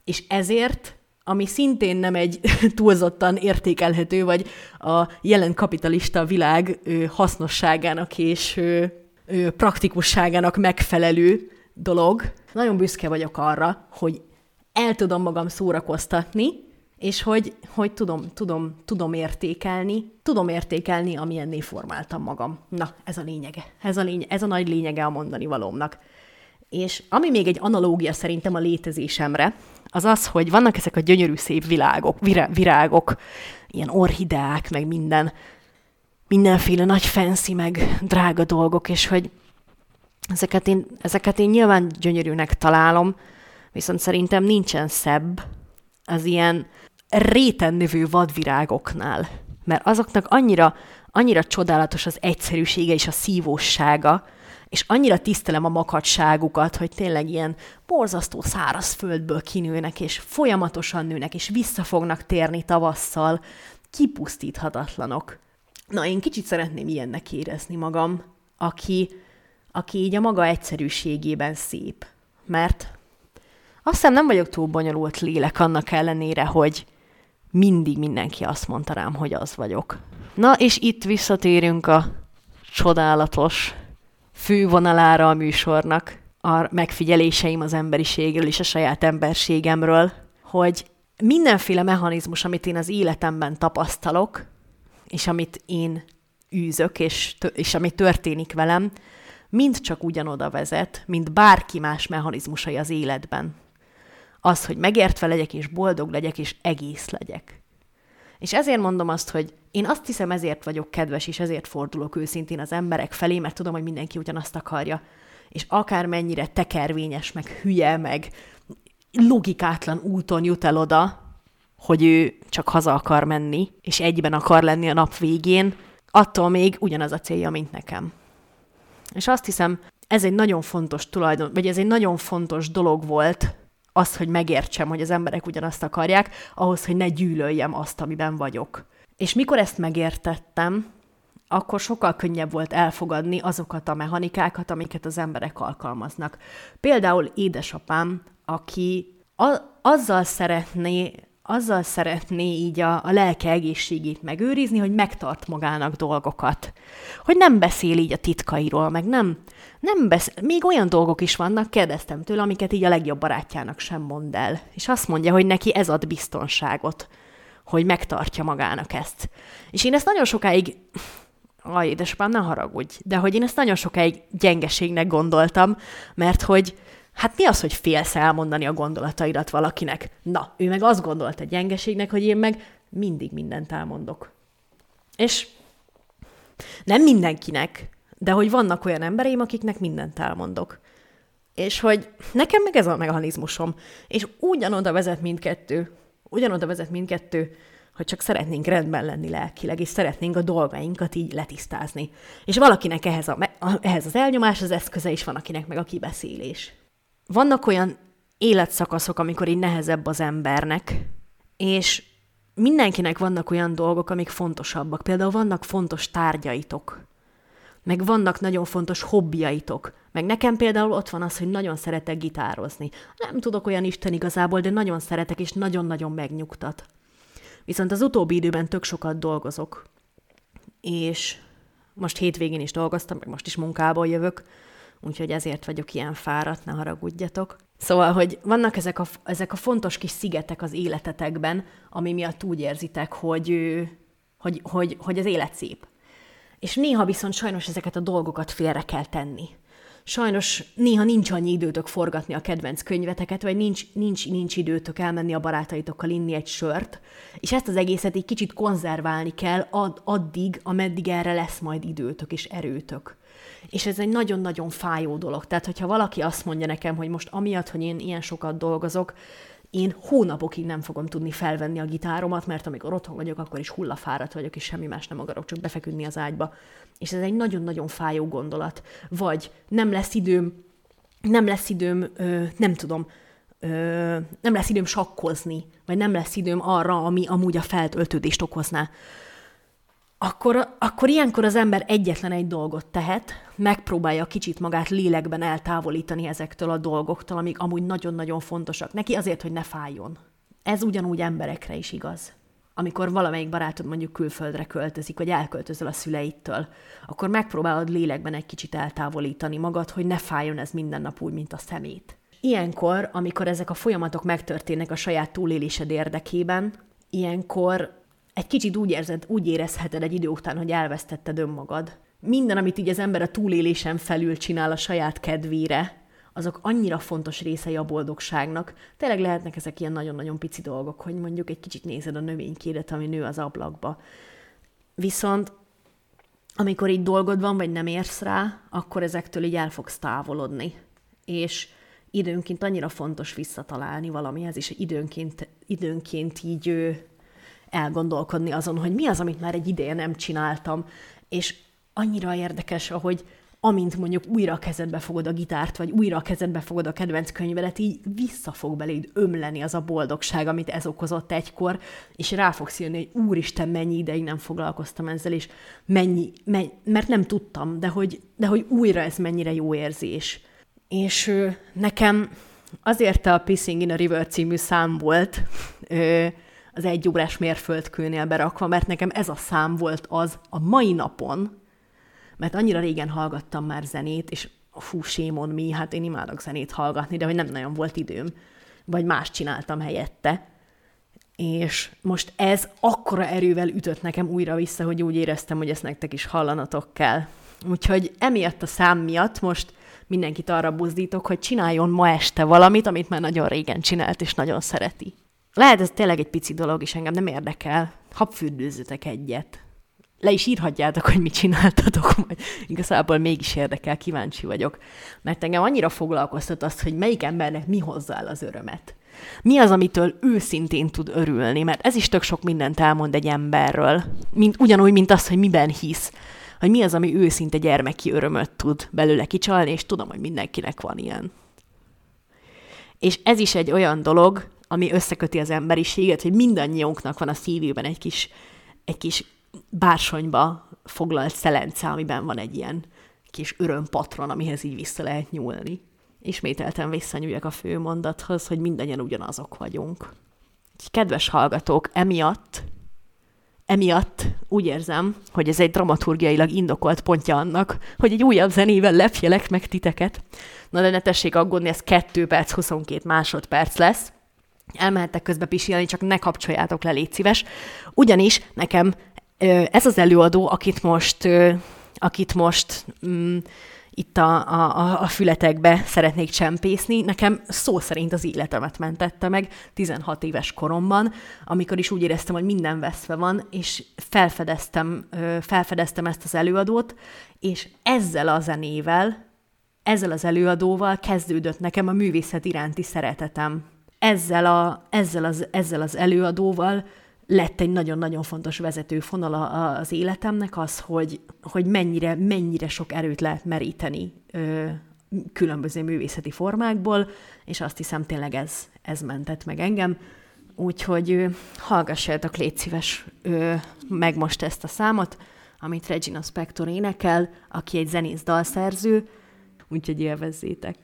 És ezért, ami szintén nem egy (laughs) túlzottan értékelhető, vagy a jelen kapitalista világ hasznosságának és praktikusságának megfelelő dolog, nagyon büszke vagyok arra, hogy el tudom magam szórakoztatni, és hogy, hogy tudom, tudom, tudom értékelni, tudom értékelni, amilyenné formáltam magam. Na, ez a lényege. Ez a, lény- ez a nagy lényege a mondani valómnak. És ami még egy analógia szerintem a létezésemre, az az, hogy vannak ezek a gyönyörű szép világok, virá- virágok, ilyen orhideák, meg minden, mindenféle nagy fancy, meg drága dolgok, és hogy ezeket én, ezeket én nyilván gyönyörűnek találom, viszont szerintem nincsen szebb az ilyen réten növő vadvirágoknál, mert azoknak annyira, annyira csodálatos az egyszerűsége és a szívósága, és annyira tisztelem a makadságukat, hogy tényleg ilyen borzasztó száraz földből kinőnek, és folyamatosan nőnek, és vissza fognak térni tavasszal, kipusztíthatatlanok. Na, én kicsit szeretném ilyennek érezni magam, aki, aki így a maga egyszerűségében szép. Mert azt hiszem nem vagyok túl bonyolult lélek annak ellenére, hogy mindig mindenki azt mondta rám, hogy az vagyok. Na, és itt visszatérünk a csodálatos fővonalára a műsornak, a megfigyeléseim az emberiségről és a saját emberségemről, hogy mindenféle mechanizmus, amit én az életemben tapasztalok, és amit én űzök, és, és ami történik velem, mind csak ugyanoda vezet, mint bárki más mechanizmusai az életben. Az, hogy megértve legyek, és boldog legyek, és egész legyek. És ezért mondom azt, hogy én azt hiszem, ezért vagyok kedves, és ezért fordulok őszintén az emberek felé, mert tudom, hogy mindenki ugyanazt akarja. És akármennyire tekervényes, meg hülye, meg logikátlan úton jut el oda, hogy ő csak haza akar menni, és egyben akar lenni a nap végén, attól még ugyanaz a célja, mint nekem. És azt hiszem, ez egy nagyon fontos tulajdon, vagy ez egy nagyon fontos dolog volt, az, hogy megértsem, hogy az emberek ugyanazt akarják, ahhoz, hogy ne gyűlöljem azt, amiben vagyok. És mikor ezt megértettem, akkor sokkal könnyebb volt elfogadni azokat a mechanikákat, amiket az emberek alkalmaznak. Például édesapám, aki a- azzal szeretné azzal szeretné így a, a lelke egészségét megőrizni, hogy megtart magának dolgokat. Hogy nem beszél így a titkairól, meg nem, nem beszél. Még olyan dolgok is vannak, kérdeztem tőle, amiket így a legjobb barátjának sem mond el. És azt mondja, hogy neki ez ad biztonságot, hogy megtartja magának ezt. És én ezt nagyon sokáig, aj, édesapám, ne haragudj, de hogy én ezt nagyon sokáig gyengeségnek gondoltam, mert hogy Hát mi az, hogy félsz elmondani a gondolataidat valakinek? Na, ő meg azt gondolta gyengeségnek, hogy én meg mindig mindent elmondok. És nem mindenkinek, de hogy vannak olyan embereim, akiknek mindent elmondok. És hogy nekem meg ez a mechanizmusom. És ugyanoda vezet mindkettő, ugyanoda vezet mindkettő, hogy csak szeretnénk rendben lenni lelkileg, és szeretnénk a dolgainkat így letisztázni. És valakinek ehhez, a, ehhez az elnyomás az eszköze, és van akinek meg a kibeszélés vannak olyan életszakaszok, amikor így nehezebb az embernek, és mindenkinek vannak olyan dolgok, amik fontosabbak. Például vannak fontos tárgyaitok, meg vannak nagyon fontos hobbiaitok. Meg nekem például ott van az, hogy nagyon szeretek gitározni. Nem tudok olyan Isten igazából, de nagyon szeretek, és nagyon-nagyon megnyugtat. Viszont az utóbbi időben tök sokat dolgozok. És most hétvégén is dolgoztam, meg most is munkából jövök, úgyhogy ezért vagyok ilyen fáradt, ne haragudjatok. Szóval, hogy vannak ezek a, ezek a fontos kis szigetek az életetekben, ami miatt úgy érzitek, hogy, hogy, hogy, hogy az élet szép. És néha viszont sajnos ezeket a dolgokat félre kell tenni. Sajnos néha nincs annyi időtök forgatni a kedvenc könyveteket, vagy nincs, nincs, nincs időtök elmenni a barátaitokkal inni egy sört, és ezt az egészet egy kicsit konzerválni kell ad, addig, ameddig erre lesz majd időtök és erőtök. És ez egy nagyon-nagyon fájó dolog. Tehát, hogyha valaki azt mondja nekem, hogy most amiatt, hogy én ilyen sokat dolgozok, én hónapokig nem fogom tudni felvenni a gitáromat, mert amikor otthon vagyok, akkor is hullafáradt vagyok, és semmi más nem akarok, csak befeküdni az ágyba. És ez egy nagyon-nagyon fájó gondolat. Vagy nem lesz időm, nem lesz időm, ö, nem tudom, ö, nem lesz időm sakkozni, vagy nem lesz időm arra, ami amúgy a feltöltődést okozná akkor, akkor ilyenkor az ember egyetlen egy dolgot tehet, megpróbálja kicsit magát lélekben eltávolítani ezektől a dolgoktól, amik amúgy nagyon-nagyon fontosak neki, azért, hogy ne fájjon. Ez ugyanúgy emberekre is igaz. Amikor valamelyik barátod mondjuk külföldre költözik, vagy elköltözöl a szüleittől, akkor megpróbálod lélekben egy kicsit eltávolítani magad, hogy ne fájjon ez minden nap úgy, mint a szemét. Ilyenkor, amikor ezek a folyamatok megtörténnek a saját túlélésed érdekében, ilyenkor egy kicsit úgy érzed, úgy érezheted egy idő után, hogy elvesztetted önmagad. Minden, amit így az ember a túlélésen felül csinál a saját kedvére, azok annyira fontos részei a boldogságnak. Tényleg lehetnek ezek ilyen nagyon-nagyon pici dolgok, hogy mondjuk egy kicsit nézed a növénykédet, ami nő az ablakba. Viszont amikor így dolgod van, vagy nem érsz rá, akkor ezektől így el fogsz távolodni. És időnként annyira fontos visszatalálni valamihez, és időnként, időnként így elgondolkodni azon, hogy mi az, amit már egy ideje nem csináltam, és annyira érdekes, ahogy amint mondjuk újra a kezedbe fogod a gitárt, vagy újra a kezedbe fogod a kedvenc könyvedet, így vissza fog beléd ömleni az a boldogság, amit ez okozott egykor, és rá fogsz jönni, hogy úristen, mennyi ideig nem foglalkoztam ezzel, és mennyi, mennyi mert nem tudtam, de hogy, de hogy újra ez mennyire jó érzés. És nekem azért a Pissing in a River című szám volt, az egy órás mérföldkőnél berakva, mert nekem ez a szám volt az a mai napon, mert annyira régen hallgattam már zenét, és fú, sémon mi, hát én imádok zenét hallgatni, de hogy nem nagyon volt időm, vagy más csináltam helyette. és most ez akkora erővel ütött nekem újra vissza, hogy úgy éreztem, hogy ezt nektek is hallanatok kell. Úgyhogy emiatt a szám miatt most mindenkit arra buzdítok, hogy csináljon ma este valamit, amit már nagyon régen csinált, és nagyon szereti. Lehet ez tényleg egy pici dolog, és engem nem érdekel. Habfürdőzzetek egyet. Le is írhatjátok, hogy mit csináltatok, (laughs) majd igazából mégis érdekel, kíváncsi vagyok. Mert engem annyira foglalkoztat azt, hogy melyik embernek mi hozzá el az örömet. Mi az, amitől őszintén tud örülni, mert ez is tök sok mindent elmond egy emberről, mint, ugyanúgy, mint az, hogy miben hisz hogy mi az, ami őszinte gyermeki örömöt tud belőle kicsalni, és tudom, hogy mindenkinek van ilyen. És ez is egy olyan dolog, ami összeköti az emberiséget, hogy mindannyiunknak van a szívében egy kis, egy kis bársonyba foglalt szelence, amiben van egy ilyen kis örömpatron, amihez így vissza lehet nyúlni. Ismételten visszanyúljak a fő mondathoz, hogy mindannyian ugyanazok vagyunk. Kedves hallgatók, emiatt Emiatt úgy érzem, hogy ez egy dramaturgiailag indokolt pontja annak, hogy egy újabb zenével lepjelek meg titeket. Na de ne tessék aggódni, ez 2 perc, 22 másodperc lesz. Elmehettek közbe pisilni, csak ne kapcsoljátok le, légy szíves. Ugyanis nekem ez az előadó, akit most, akit most mm, itt a, a, a fületekbe szeretnék csempészni. Nekem szó szerint az életemet mentette meg 16 éves koromban, amikor is úgy éreztem, hogy minden veszve van, és felfedeztem, felfedeztem ezt az előadót, és ezzel a zenével, ezzel az előadóval kezdődött nekem a művészet iránti szeretetem. Ezzel, a, ezzel, az, ezzel az előadóval lett egy nagyon-nagyon fontos vezetőfonal az életemnek az, hogy, hogy mennyire, mennyire sok erőt lehet meríteni ö, különböző művészeti formákból, és azt hiszem tényleg ez, ez mentett meg engem. Úgyhogy ö, hallgassátok, légy szíves ö, meg most ezt a számot, amit Regina Spector énekel, aki egy zenész dalszerző, úgyhogy élvezzétek.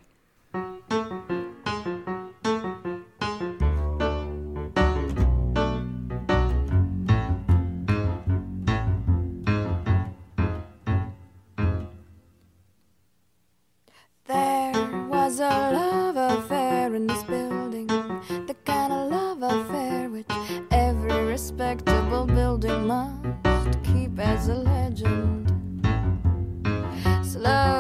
they must keep as a legend. Slow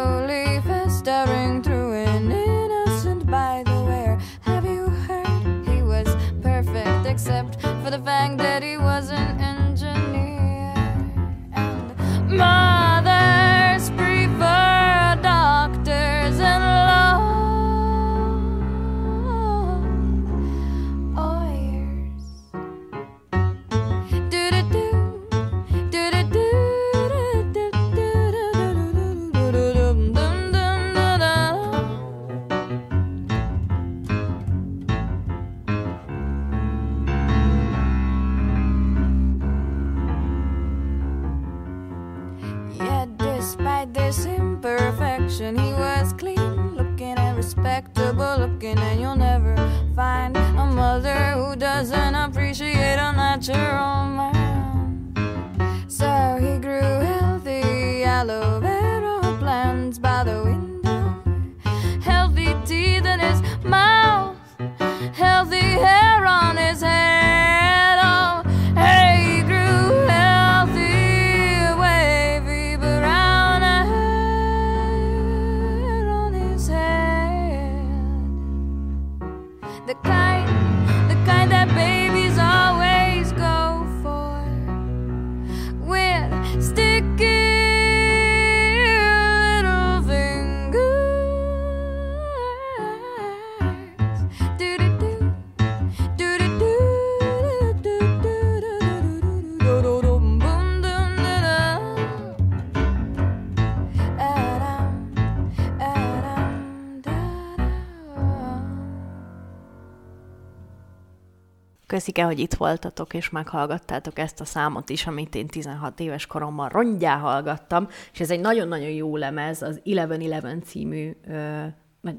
Köszike, hogy itt voltatok, és meghallgattátok ezt a számot is, amit én 16 éves koromban rongyá hallgattam, és ez egy nagyon-nagyon jó lemez, az 1111 című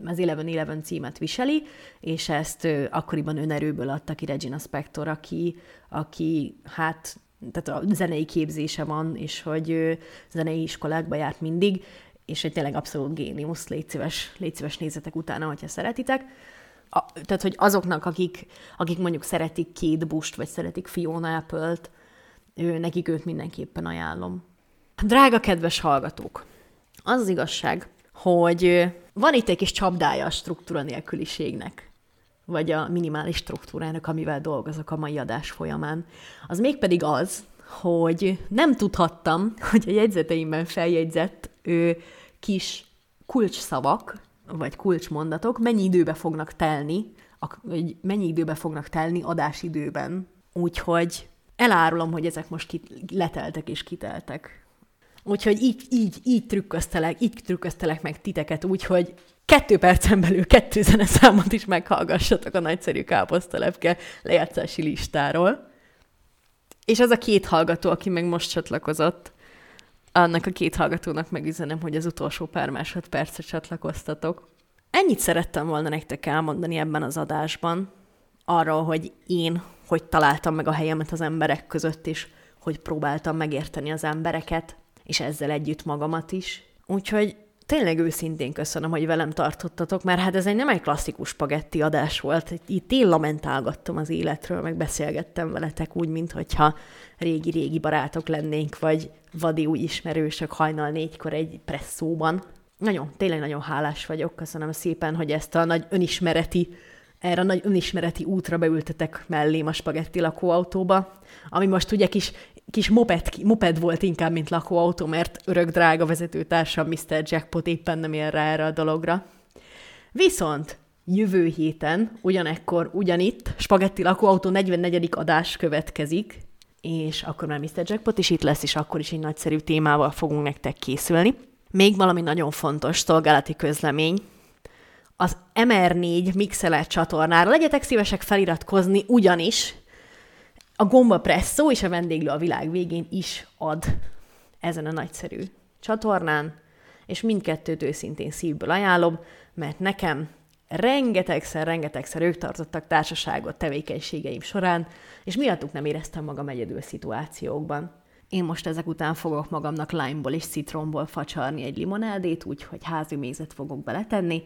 az 1111 címet viseli, és ezt akkoriban önerőből adta ki Regina Spector, aki, aki hát tehát a zenei képzése van, és hogy zenei iskolákba járt mindig, és egy tényleg abszolút géniusz, légy szíves, légy szíves nézzetek utána, hogyha szeretitek. A, tehát, hogy azoknak, akik, akik mondjuk szeretik Kate Bush-t, vagy szeretik Fiona Apple-t, ő, nekik őt mindenképpen ajánlom. Drága kedves hallgatók, az az igazság, hogy van itt egy kis csapdája a struktúra nélküliségnek vagy a minimális struktúrának, amivel dolgozok a mai adás folyamán. Az mégpedig az, hogy nem tudhattam, (laughs) hogy a jegyzeteimben feljegyzett ő, kis kulcsszavak, vagy kulcsmondatok mennyi időbe fognak telni, vagy mennyi időbe fognak telni adásidőben. Úgyhogy elárulom, hogy ezek most kit- leteltek és kiteltek. Úgyhogy így, így, így trükköztelek, így trükköztelek meg titeket, úgyhogy kettő percen belül kettő zeneszámot is meghallgassatok a nagyszerű káposztalepke lejátszási listáról. És az a két hallgató, aki meg most csatlakozott, annak a két hallgatónak megüzenem, hogy az utolsó pár másodpercre csatlakoztatok. Ennyit szerettem volna nektek elmondani ebben az adásban, arról, hogy én hogy találtam meg a helyemet az emberek között, és hogy próbáltam megérteni az embereket, és ezzel együtt magamat is. Úgyhogy tényleg őszintén köszönöm, hogy velem tartottatok, mert hát ez egy nem egy klasszikus spagetti adás volt. Itt én lamentálgattam az életről, meg beszélgettem veletek úgy, mintha régi-régi barátok lennénk, vagy vadi új ismerősök hajnal négykor egy presszóban. Nagyon, tényleg nagyon hálás vagyok, köszönöm szépen, hogy ezt a nagy önismereti erre a nagy önismereti útra beültetek mellém a spagetti lakóautóba, ami most ugye kis kis moped, moped volt inkább, mint lakóautó, mert örök drága vezetőtársam Mr. Jackpot éppen nem ér rá erre a dologra. Viszont jövő héten, ugyanekkor, ugyanitt, Spagetti lakóautó 44. adás következik, és akkor már Mr. Jackpot is itt lesz, és akkor is egy nagyszerű témával fogunk nektek készülni. Még valami nagyon fontos szolgálati közlemény, az MR4 Mixeler csatornára legyetek szívesek feliratkozni, ugyanis a gomba presszó és a vendéglő a világ végén is ad ezen a nagyszerű csatornán, és mindkettőt őszintén szívből ajánlom, mert nekem rengetegszer, rengetegszer ők tartottak társaságot tevékenységeim során, és miattuk nem éreztem magam egyedül szituációkban. Én most ezek után fogok magamnak limeból és citronból facsarni egy limonádét, úgyhogy házi mézet fogok beletenni,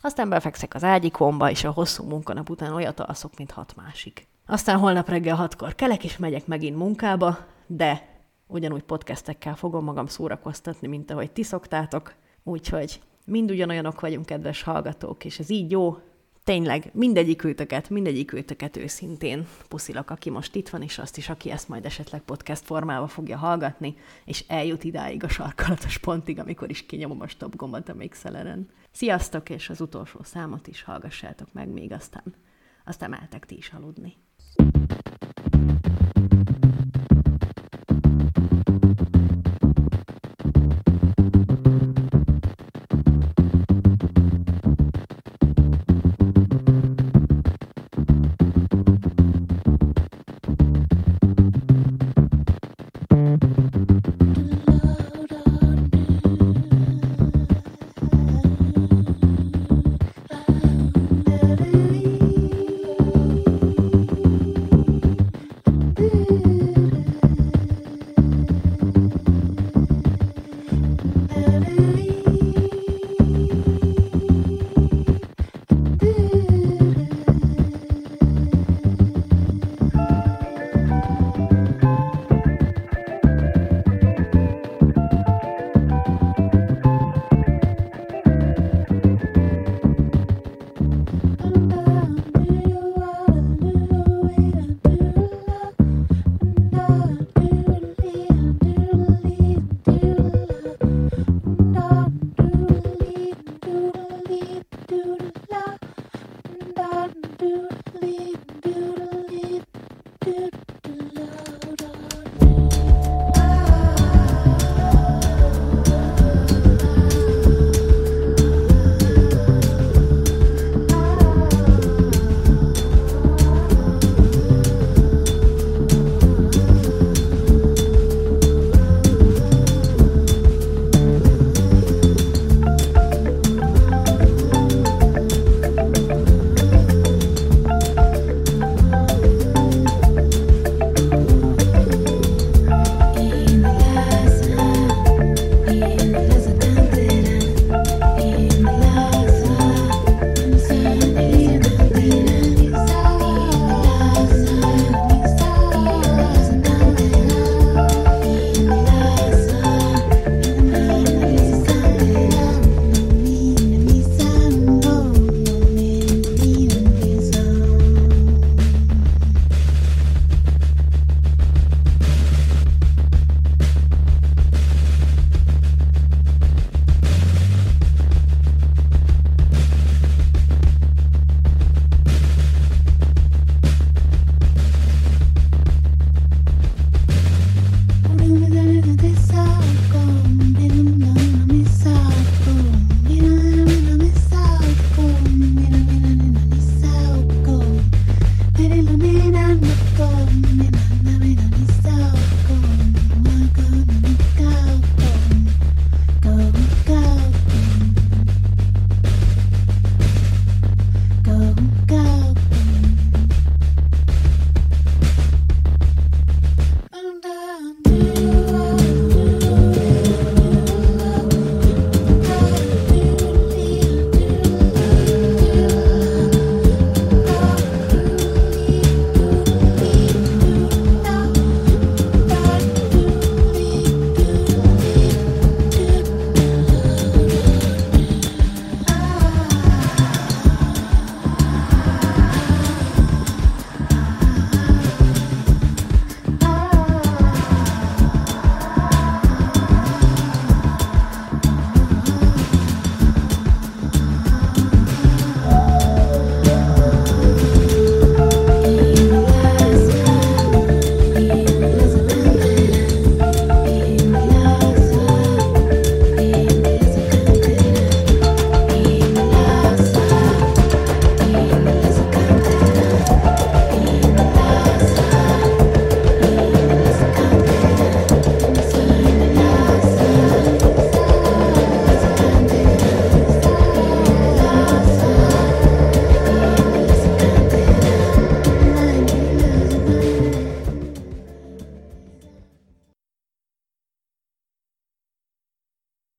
aztán befekszek az ágyikomba, és a hosszú munkanap után olyat alszok, mint hat másik. Aztán holnap reggel hatkor kelek, és megyek megint munkába, de ugyanúgy podcastekkel fogom magam szórakoztatni, mint ahogy ti szoktátok. Úgyhogy mind ugyanolyanok vagyunk, kedves hallgatók, és ez így jó. Tényleg, mindegyik őtöket, mindegyik őtöket őszintén puszilak, aki most itt van, és azt is, aki ezt majd esetleg podcast formába fogja hallgatni, és eljut idáig a sarkalatos pontig, amikor is kinyomom a stop gombot a mixeleren. Sziasztok, és az utolsó számot is hallgassátok meg még aztán. Aztán mehetek ti is aludni. うん。